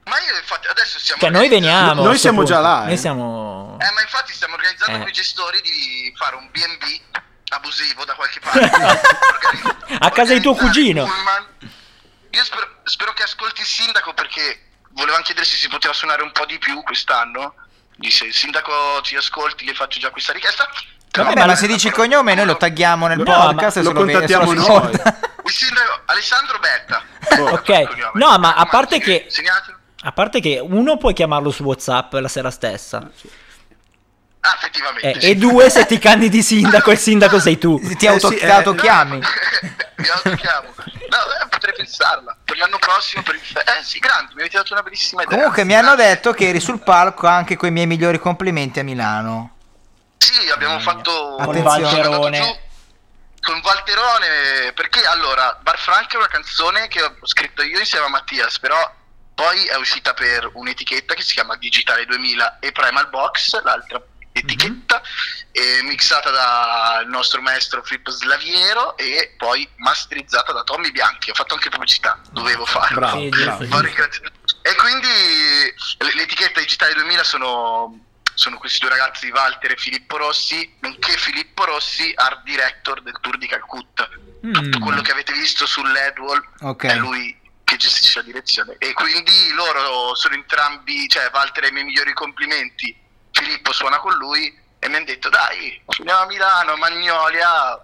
Ma io infatti adesso stiamo Cioè, noi veniamo. Noi siamo già punto. là, eh. Noi siamo. Eh, ma infatti stiamo organizzando Eh. con i gestori di fare un B&B abusivo da qualche parte. A casa di tuo cugino. Io spero, spero che ascolti il sindaco perché volevamo chiedere se si poteva suonare un po' di più quest'anno. Dice, il sindaco ci ascolti, le faccio già questa richiesta. Vabbè, ma se dici il cognome noi lo tagghiamo nel No, podcast ma e lo lo, se lo contattiamo ascolta. Il sindaco Alessandro Betta. Ok, no, ma a parte che. Segnatelo. A parte che uno puoi chiamarlo su WhatsApp la sera stessa. Ah, effettivamente. Eh, sì. e due, se ti candidi sindaco, il sindaco sei tu. Ti, auto- sì, ti eh, autochiami. Mi autochiamo. No, eh, potrei pensarla. Per l'anno prossimo, per il fe- Eh sì, grande, mi avete dato una bellissima idea. Comunque mi hanno detto che eri sul palco anche con i miei migliori complimenti a Milano. Sì, abbiamo fatto Con Valterone. giù Con Valterone, perché allora Bar Franca è una canzone che ho scritto io insieme a Mattias, però poi è uscita per un'etichetta che si chiama Digitale 2000 e Primal Box, l'altra etichetta, e mixata dal nostro maestro Filippo Slaviero e poi masterizzata da Tommy Bianchi. Ho fatto anche pubblicità, dovevo farlo. Bravo, Sì, bravo. ringraziato. E quindi l'etichetta Digitale 2000 sono, sono questi due ragazzi, Walter e Filippo Rossi, nonché Filippo Rossi, art director del tour di Calcutta. Tutto Mm. quello che avete visto sull'Edwall Ok. è lui che gestisce la direzione. E quindi loro sono entrambi, cioè Walter ha i miei migliori complimenti, Filippo suona con lui e mi hanno detto dai, finiamo a Milano, Magnolia,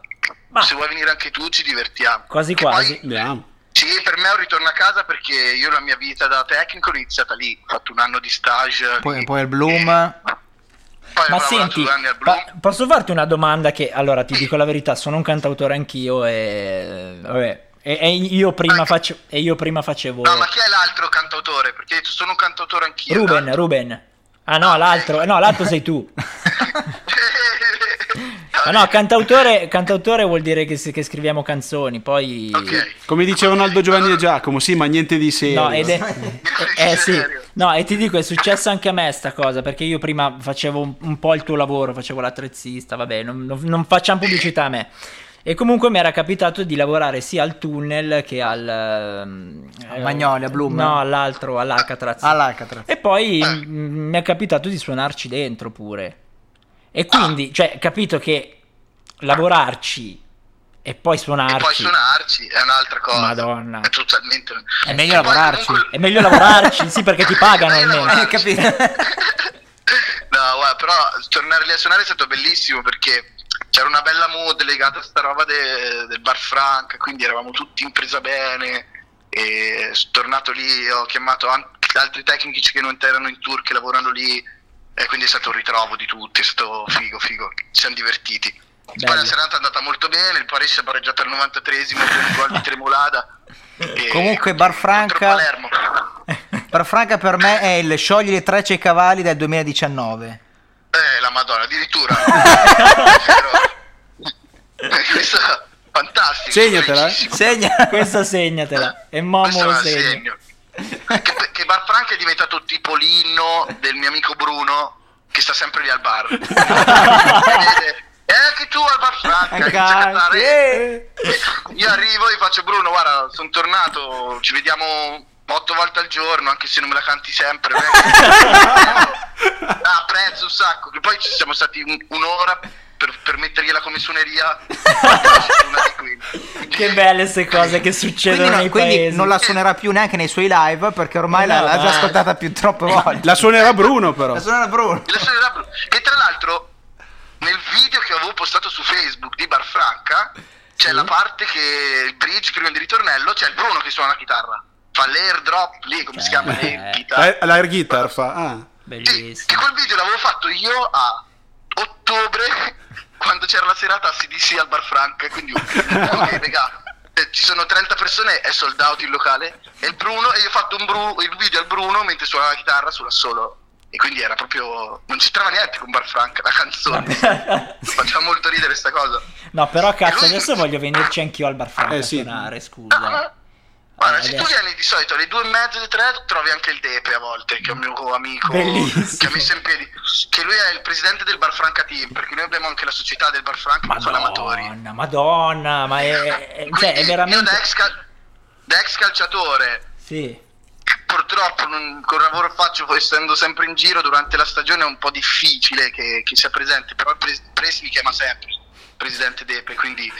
Ma- se vuoi venire anche tu ci divertiamo. Quasi Che quasi. poi- Andiamo. sì, per me è un ritorno a casa perché io la mia vita da tecnico l'ho iniziata lì, ho fatto un anno di stage. Poi, lì. poi il Bloom. E poi Ma senti, due anni al Bloom. pa- posso farti una domanda che, allora, ti dico la verità, sono un cantautore anch'io e... Vabbè, e, e io, prima face- e io prima facevo... No, ma chi è l'altro cantautore? Perché detto, sono un cantautore anch'io. Ruben, tanto. Ruben. Ah no, l'altro, no, l'altro sei tu. Ah no, cantautore, cantautore vuol dire che, che scriviamo canzoni, poi... Ok. Come dicevano Aldo Giovanni e Giacomo, sì, ma niente di serio. No, ed è... Eh sì, Serio? no, e ti dico, è successo anche a me sta cosa, perché io prima facevo un, un po' il tuo lavoro, facevo l'attrezzista, vabbè, non, non- non facciamo pubblicità a me. E comunque mi era capitato di lavorare sia al tunnel che al... ehm, A Magnolia, Bloom? No, all'altro, all'Alcatraz. All'Alcatraz. E poi mm, mi è capitato di suonarci dentro pure. E quindi, cioè, capito che lavorarci e poi E suonarci... poi suonarci è un'altra cosa. Madonna. È totalmente. È meglio E lavorarci. comunque- È meglio lavorarci, sì, perché ti pagano almeno. Eh, capito? no, guarda, però tornare lì a suonare è stato bellissimo perché c'era una bella mood legata a sta roba de- del bar Frank, quindi eravamo tutti in presa bene. E sono tornato lì, ho chiamato anche altri tecnici che non erano in tour che lavorano lì. E quindi è stato un ritrovo di tutti, è stato figo, figo. Ci siamo divertiti. Poi Bello. la serata è andata molto bene, il Paris è pareggiato al 93esimo con un gol di Tremolada. E- Comunque, Bar Franca-. Bar Franca per me è il sciogli le trecce ai cavalli del 2019. Eh, la madonna, addirittura. Questo è fantastico. Segnatela, eh. Segna. Questa segnatela. E Momo Questo lo segna. segno. Che, che Bar Franca è diventato tipo l'inno del mio amico Bruno che sta sempre lì al bar. E vede, E anche tu al Bar Franca. Eh. Io arrivo e faccio Bruno, guarda, sono tornato, ci vediamo otto volte al giorno, anche se non me la canti sempre. ah, apprezzo un sacco. Che poi ci siamo stati un- un'ora per, per mettergliela come suoneria. Che belle queste cose che succedono Quindi, no- nei quindi paesi. non la suonerà più neanche nei suoi live perché ormai No, l'ha, l'ha già basta. ascoltata più troppe volte. La suonerà Bruno, però. La suonerà Bruno. La suonerà Bruno. E tra l'altro, nel video che avevo postato su Facebook di Bar Franca, c'è la parte che il bridge prima di ritornello, c'è il Bruno che suona la chitarra. Fa l'airdrop lì, come si chiama? Eh. L'air L'air guitar fa. Ah. Sì, Bellissimo. che quel video l'avevo fatto io a ottobre quando c'era la serata a CDC al Bar Franca quindi ok raga eh, ci sono 30 persone, è sold out il locale. E il Bruno, e io ho fatto un Bru- il video al Bruno mentre suonava la chitarra sulla solo. E quindi era proprio. Non c'entrava niente con Bar Franca, la canzone. Faceva molto ridere sta cosa. No, però cazzo, lui- adesso voglio venirci anch'io al bar Franca Eh, sì. a suonare, scusa. Guarda, Eh, se tu vieni di solito alle due e mezza, alle tre, trovi anche il Depe a volte, che è un mio amico Bellissimo. che ha messo in piedi. Che lui è il presidente del Bar Franca Team, perché noi abbiamo anche la società del Bar Franca, che sono amatori. Madonna, madonna, ma è, cioè, è veramente... Io da ex, cal- da ex calciatore, Sì. purtroppo non, col lavoro che faccio, essendo sempre in giro durante la stagione, è un po' difficile che, che sia presente, però il Pres- Presi mi chiama sempre, presidente Depe, quindi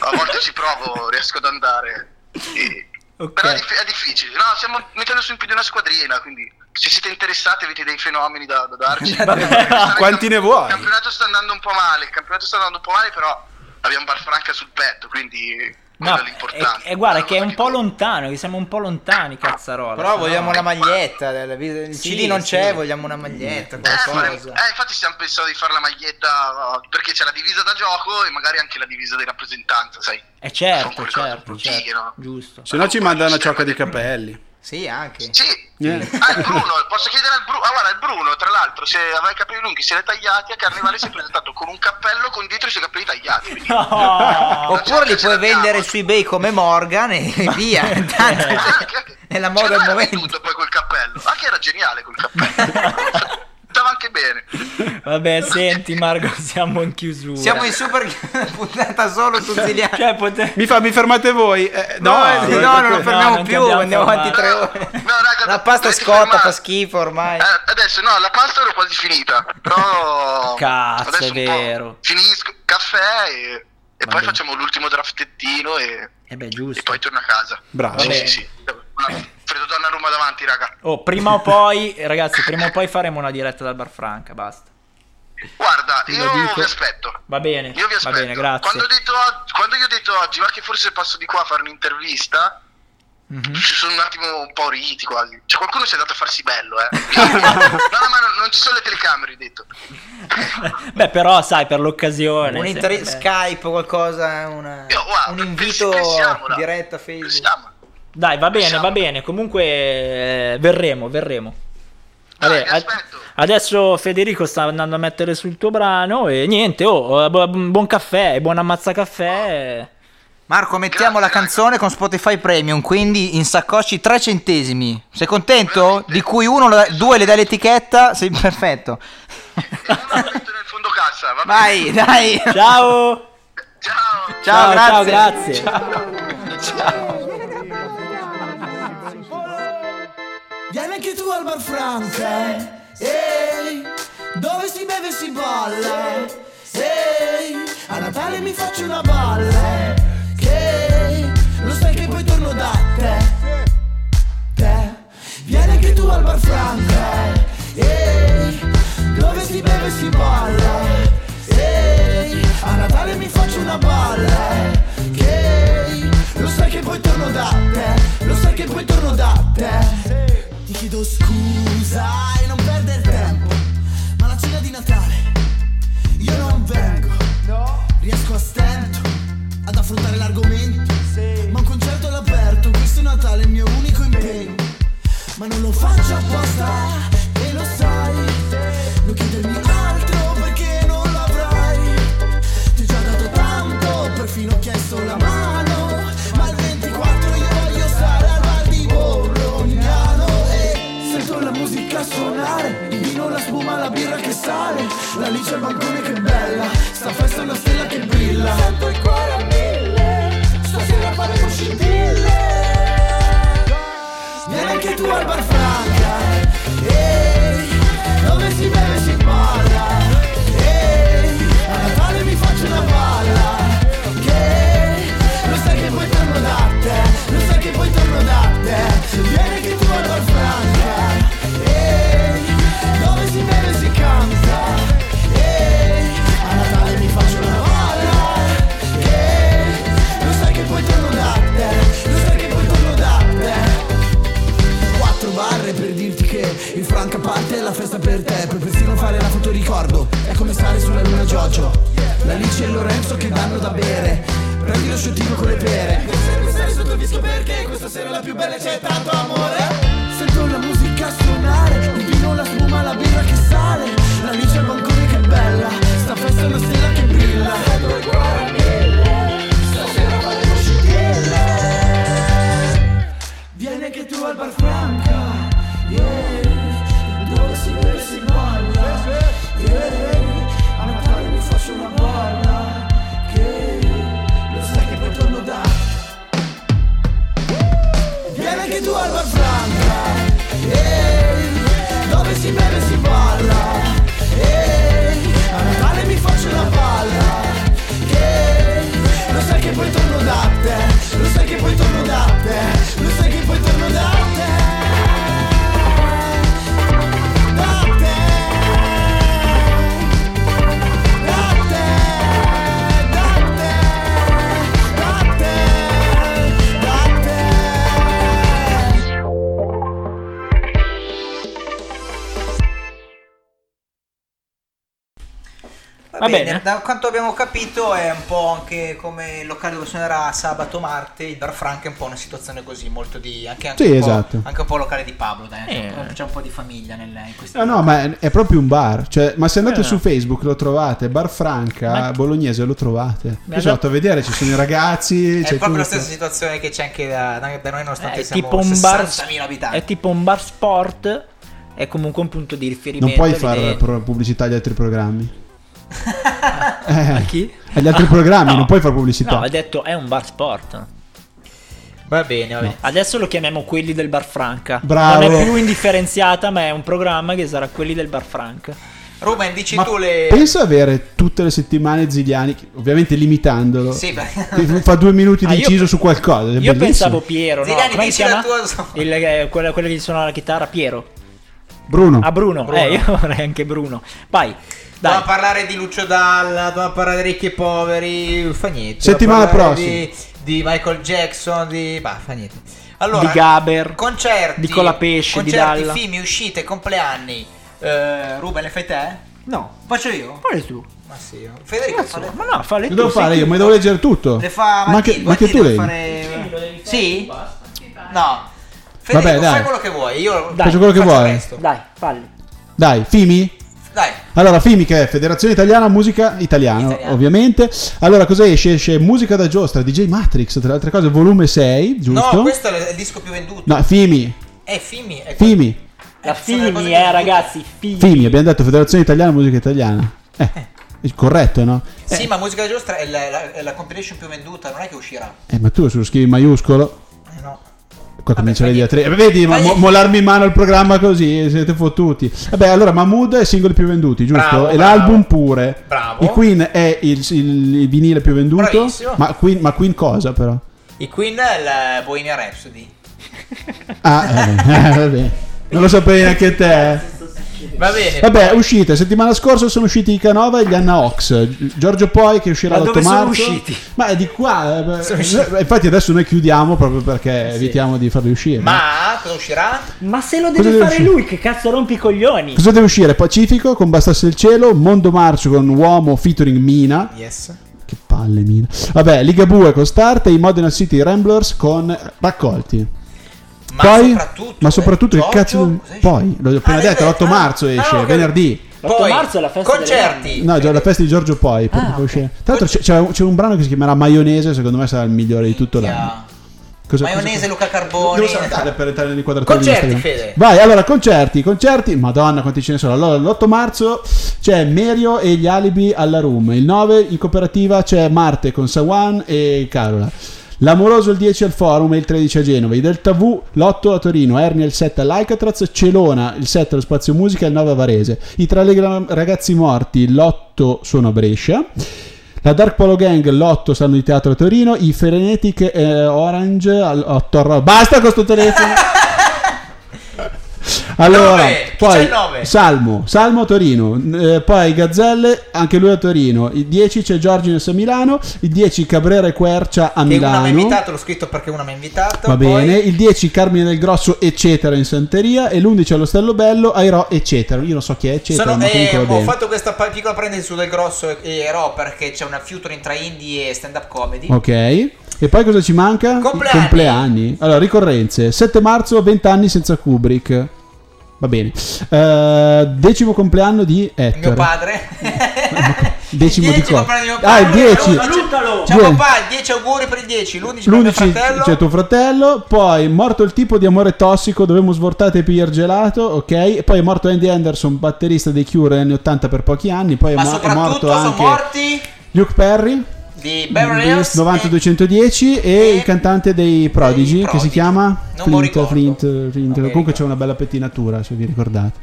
a volte ci provo, riesco ad andare. E- Ok. Però è, dif- è difficile. No, stiamo mettendo su in piedi una squadrina, quindi se siete interessati avete dei fenomeni da, da darci. Quanti ne Il vuoi? campionato sta andando un po' male, il campionato sta andando un po' male, però abbiamo Bar Franca sul petto, quindi No, è e, guarda che è un po' lontano, che siamo un po' lontani, cazzarola. Però vogliamo no- una maglietta. Il Sì, CD non sì. c'è, vogliamo una maglietta. Eh, Qualcosa. faremo- eh, infatti stiamo pensando di fare la maglietta no, perché c'è la divisa da gioco e magari anche la divisa di rappresentanza, sai? Eh certo, certo, fighe, certo, no? giusto. Se no ci mandano una ciocca di capelli. Sì, anche. Sì. Eh. Ah, il Bruno, posso chiedere al Bruno? Ah, guarda, il Bruno, tra l'altro, se aveva i capelli lunghi, se li ha tagliati, a Carnevale si è presentato con un cappello con dietro i suoi capelli tagliati. No! Oppure li ce puoi vendere su eBay come Morgan e via. Tanto Ah, anche- è la ce moda del l'aveva momento. venduto poi quel cappello. Anche era geniale quel cappello. Stava anche bene. Vabbè, senti Marco, siamo in chiusura. Siamo in super puntata solo su Ziliano. Cioè, pote- Mi, fa, mi fermate voi? Eh, no, No, sì, eh, no, non lo fermiamo non ti più, andiamo avanti tre ore. No, raga, La pasta scotta, fermare. fa schifo ormai. Eh, adesso no, la pasta ero quasi finita. Però. Cazzo, adesso è vero. Finisco caffè e, e poi bene. facciamo l'ultimo draftettino e, Eh beh, e giusto. poi torno a casa. Bravo. Sì, Vabbè. sì, sì. Freddo Donnarumma davanti, raga. Oh, prima o poi, ragazzi, prima o poi faremo una diretta dal bar Franca, basta. Guarda, lo io dico. vi aspetto. Va bene, Io vi va aspetto. bene, grazie. Quando, ho detto, quando io ho detto oggi, ma che forse passo di qua a fare un'intervista, Mhm. ci sono un attimo un po' riti quasi. Cioè, qualcuno si è andato a farsi bello, eh. no, no, ma non, non ci sono le telecamere, ho detto. Beh, però, sai, per l'occasione. Un inter- Skype, qualcosa, una- Io, guarda, un invito diretto a Facebook. Pensiamo. Dai, va bene, va bene. Comunque, eh, verremo, verremo. Dai, Vabbè, aspetto. adesso Federico sta andando a mettere sul tuo brano e niente, oh, eh, bu- buon caffè, buon ammazzacaffè. Marco, mettiamo la canzone con Spotify Premium, quindi in saccocci 3 centesimi. Sei contento? Veramente? Di cui uno, due le dai l'etichetta? Sei perfetto. E uno lo metto nel fondo cassa, va? Vai, dai. Ciao! Ciao. Ciao, ciao, grazie. grazie. Vieni anche tu al bar Franca, ehi, dove si beve e si balla, ehi, a Natale mi faccio una balla, che lo sai che poi torno da te, te. Vieni anche tu al bar Franca, ehi, dove si beve e si balla, ehi, a Natale mi faccio una balla, che lo sai che poi torno da te, lo sai che poi torno da te. Ti chiedo scusa e non perdere tempo Ma la cena di Natale io non vengo. Riesco a stento ad affrontare l'argomento Ma un concerto all'aperto, questo Natale è il mio unico impegno. Ma non lo faccio apposta e lo sai Non chiedermi sale La luce al bancone che bella Sta festa è una stella che brilla. Sento il cuore a mille Stasera fare con scintille. Vieni anche tu al bar bene, da quanto abbiamo capito è un po' anche come il locale dove suonerà sabato Marte, il Bar Franca è un po' una situazione così, molto di... anche, anche Sì, un po', esatto. Anche un po' locale di Pablo, dai, Eh. c'è, un po', di famiglia nel, in questi No, no, ma è, è proprio un bar. Cioè, ma se andate Eh. su Facebook lo trovate, Bar Franca, Ma- Bolognese lo trovate. Io sono da- andato a vedere, ci sono i ragazzi. È c'è proprio la tutto. stessa situazione che c'è anche da, da- noi, nonostante È siamo tipo un bar 60.000 abitanti. È tipo un bar sport. È comunque un punto di riferimento. Non puoi fare pubblicità agli altri programmi. A Eh, chi? agli altri programmi, No. non puoi fare pubblicità. No, ha detto è un bar sport. Va bene, va bene. Adesso lo chiamiamo quelli del bar Franca. Bravo. Non è più indifferenziata, ma è un programma che sarà quelli del bar Franca. Ruben, dici Ma tu le... pensa avere tutte le settimane Ziliani, ovviamente limitandolo. Sì, beh. Fa due minuti Ah, di io- inciso su qualcosa. Io bellissimo. pensavo Piero, no? Come si dici la tua- Il, eh, quello, quello che gli suona la chitarra, Piero. Bruno. Ah, Bruno. Bruno. Eh, io vorrei anche Bruno. Vai, dai. Dobbiamo parlare di Lucio Dalla, dobbiamo parlare di ricchi e poveri, fa niente. Settimana prossima. Di, di Michael Jackson, di... Bah, fa niente. Allora, Di Gaber. concerti, di Colapesce, di concerti, Dalla. film, uscite, compleanni. Eh, Ruben, le fai te? No, Faccio io? fai tu. Ma sì, io. Federico fa le... Ma no, falle Lo tu. devo fare io, ma devo leggere tutto. Le fa ma che, ma che tu leggi? fare- Sì? No. Federico, Vabbè, dai. fai quello che vuoi. Io Dai. Faccio quello che faccio vuoi. Dai, falli. Dai, Fimi? Dai. Allora, FIMI che è Federazione Italiana Musica Italiano, Italiano. ovviamente. Allora, cosa esce? Esce Musica da Giostra, DJ Matrix, tra le altre cose, volume 6, giusto? No, questo è il disco più venduto. No, FIMI, È Fimi. È FIMI, La Eh, Fimi, eh, ho ragazzi, Fimi. FIMI, abbiamo detto Federazione Italiana Musica Italiana. Eh, è corretto, no? Sì, Eh, ma Musica Giostra è la, la- è la compilation più venduta, non è che uscirà. eh, ma tu se lo scrivi in maiuscolo, Eh, no. Qua comincia le. Eh, Vedi, ma mo- niente. mollarmi in mano il programma così, siete fottuti. Vabbè, allora Mahmood è i singoli più venduti, giusto? Bravo, e bravo. l'album pure. Bravo. I Queen è il, il- il vinile più venduto. Ma Queen, ma Queen cosa però? I Queen è la Bohemian Rhapsody. Ah, eh, eh, vabbè. Non lo sapevi neanche te. Va bene. Vabbè, uscite. Settimana scorsa sono usciti i Canova e gli Anna Ox. Giorgio Poi che uscirà Ma l'8 dove sono marzo. usciti? Ma è di qua. eh, eh, Infatti adesso noi chiudiamo proprio perché evitiamo di farli uscire. Ma cosa uscirà? Ma se lo deve deve fare uscire? lui, che cazzo rompi i coglioni? Cosa deve uscire? Pacifico con Bastasse il cielo, Mondo Marcio con Uomo featuring Mina. Yes. Che palle Mina. Vabbè, Ligabue con Start e i Modena City Ramblers con Raccolti. Ma poi, soprattutto, ma soprattutto eh, che cazzo. Poi, l'ho appena Ah, detto, l'hai l'8 detto? marzo Ah, esce, ah, venerdì. L'8 Poi, marzo è la festa concerti. No, già la festa di Giorgio Poi. poi Ah, può ok. uscire. Tra l'altro c'è, c'è un, c'è un brano che si chiamerà Maionese, secondo me sarà il migliore di tutto l'anno. Cosa- Maionese, cosa- Luca Carboni. Devo saltare per entrare nell'inquadratura di Concerti, Instagram. Fede. Vai, allora, concerti, concerti. Madonna, quanti ce ne sono. Allora, l'8 marzo c'è Merio e gli alibi alla Room. Il 9 in cooperativa c'è Marte con Sawan e Carola. L'Amoroso il 10 al Forum e il 13 a Genova. I Delta V l'8 a Torino. Ernia il 7 all'Alcatraz. Celona il 7 allo Spazio Musica e il 9 a Varese. I tre Lega- ragazzi morti l'8 sono a Brescia. La Dark Polo Gang l'8 stanno di teatro a Torino. I Frenetic eh, Orange al 8 a Ro- Basta con sto telefono. Allora, Nove. Poi? Salmo, Salmo Torino, eh, poi Gazzelle, anche lui a Torino. Il 10 c'è Giorgines a Milano, il 10 Cabrera e Quercia a Che una mi ha Milano. invitato, l'ho scritto perché una mi ha invitato. Va poi- bene, il 10 Carmine del Grosso, eccetera, in Santeria, e l'11 allo Bello, Airo, eccetera. Io non so chi è, eccetera, Sono- eh, ho bene. fatto questa piccola parentesi su Del Grosso e, Ero perché c'è una featuring tra indie e stand up comedy. Ok. E poi cosa ci manca? Compleanni. Compleanni. Allora, ricorrenze. 7 marzo, 20 anni senza Kubrick. Va bene. Eh, decimo compleanno di Ettore. Mio padre. Decimo di decimo compleanno di mio Ah, il padre. 10. Salutalo! Ciao Due. papà, il 10 auguri per il 10, l'11 per mio L'11 fratello. c'è tuo fratello, poi morto il tipo di amore tossico, dovevamo svortate e pigliare gelato, ok? E poi è morto Andy Anderson, batterista dei Cure negli anni 80 per pochi anni, poi è, Ma mo- è morto soprattutto sono anche morti Luke Perry, di Beverly Hills 90210 e, e- il cantante dei Prodigy, che si Prodigy. chiama Flint. Flint, Flint. Comunque c'è una bella pettinatura, se vi ricordate.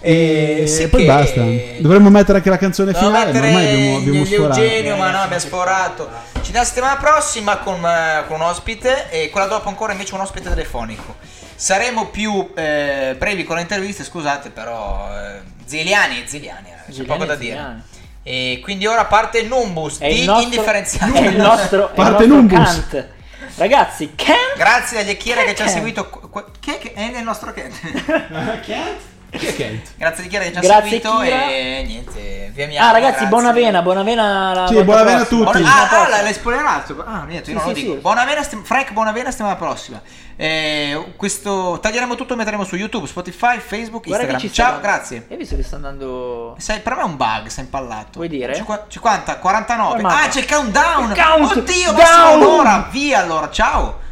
E, E poi che- basta. Dovremmo mettere anche la canzone Dobbiamo finale, ma ormai abbiamo, abbiamo sforato. Eugenio, ma no, abbiamo sforato. Ci vediamo la settimana prossima con, eh, con un ospite e quella dopo ancora invece un ospite telefonico. Saremo più eh, brevi con le interviste, scusate, però eh, ziliani ziliani, eh, c'è poco da dire. ziliani. E quindi ora parte il Numbus È di il nostro, indifferenziato. è il nostro, è il Parte nostro Numbus. Kant. Ragazzi, Kant Grazie agli Chiara che ci Che? seguito. qu- qu- Che, che è nel nostro è Kent? Grazie agli Chiara che ci hanno Grazie, seguito Chiara. e niente. Vi amiamo. Ah, ragazzi, grazie. buona vena, buona vena. La Sì, buona vena a tutti. Buona- ah, ah, l'hai spoilerato. Ah, niente, io Sì, non sì, lo dico. sì. Buona vena, stem- Frank, buona vena, settimana prossima. Eh, questo taglieremo tutto e metteremo su YouTube, Spotify, Facebook, Guarda Instagram. ci Ciao, sta- grazie. Hai visto che sta andando. Sei- per me è un bug, sei impallato. Vuoi dire? Cinqua- 50, 49. Come Ah, c'è il countdown. Il count Oddio, down. massimo un'ora. Via allora, ciao.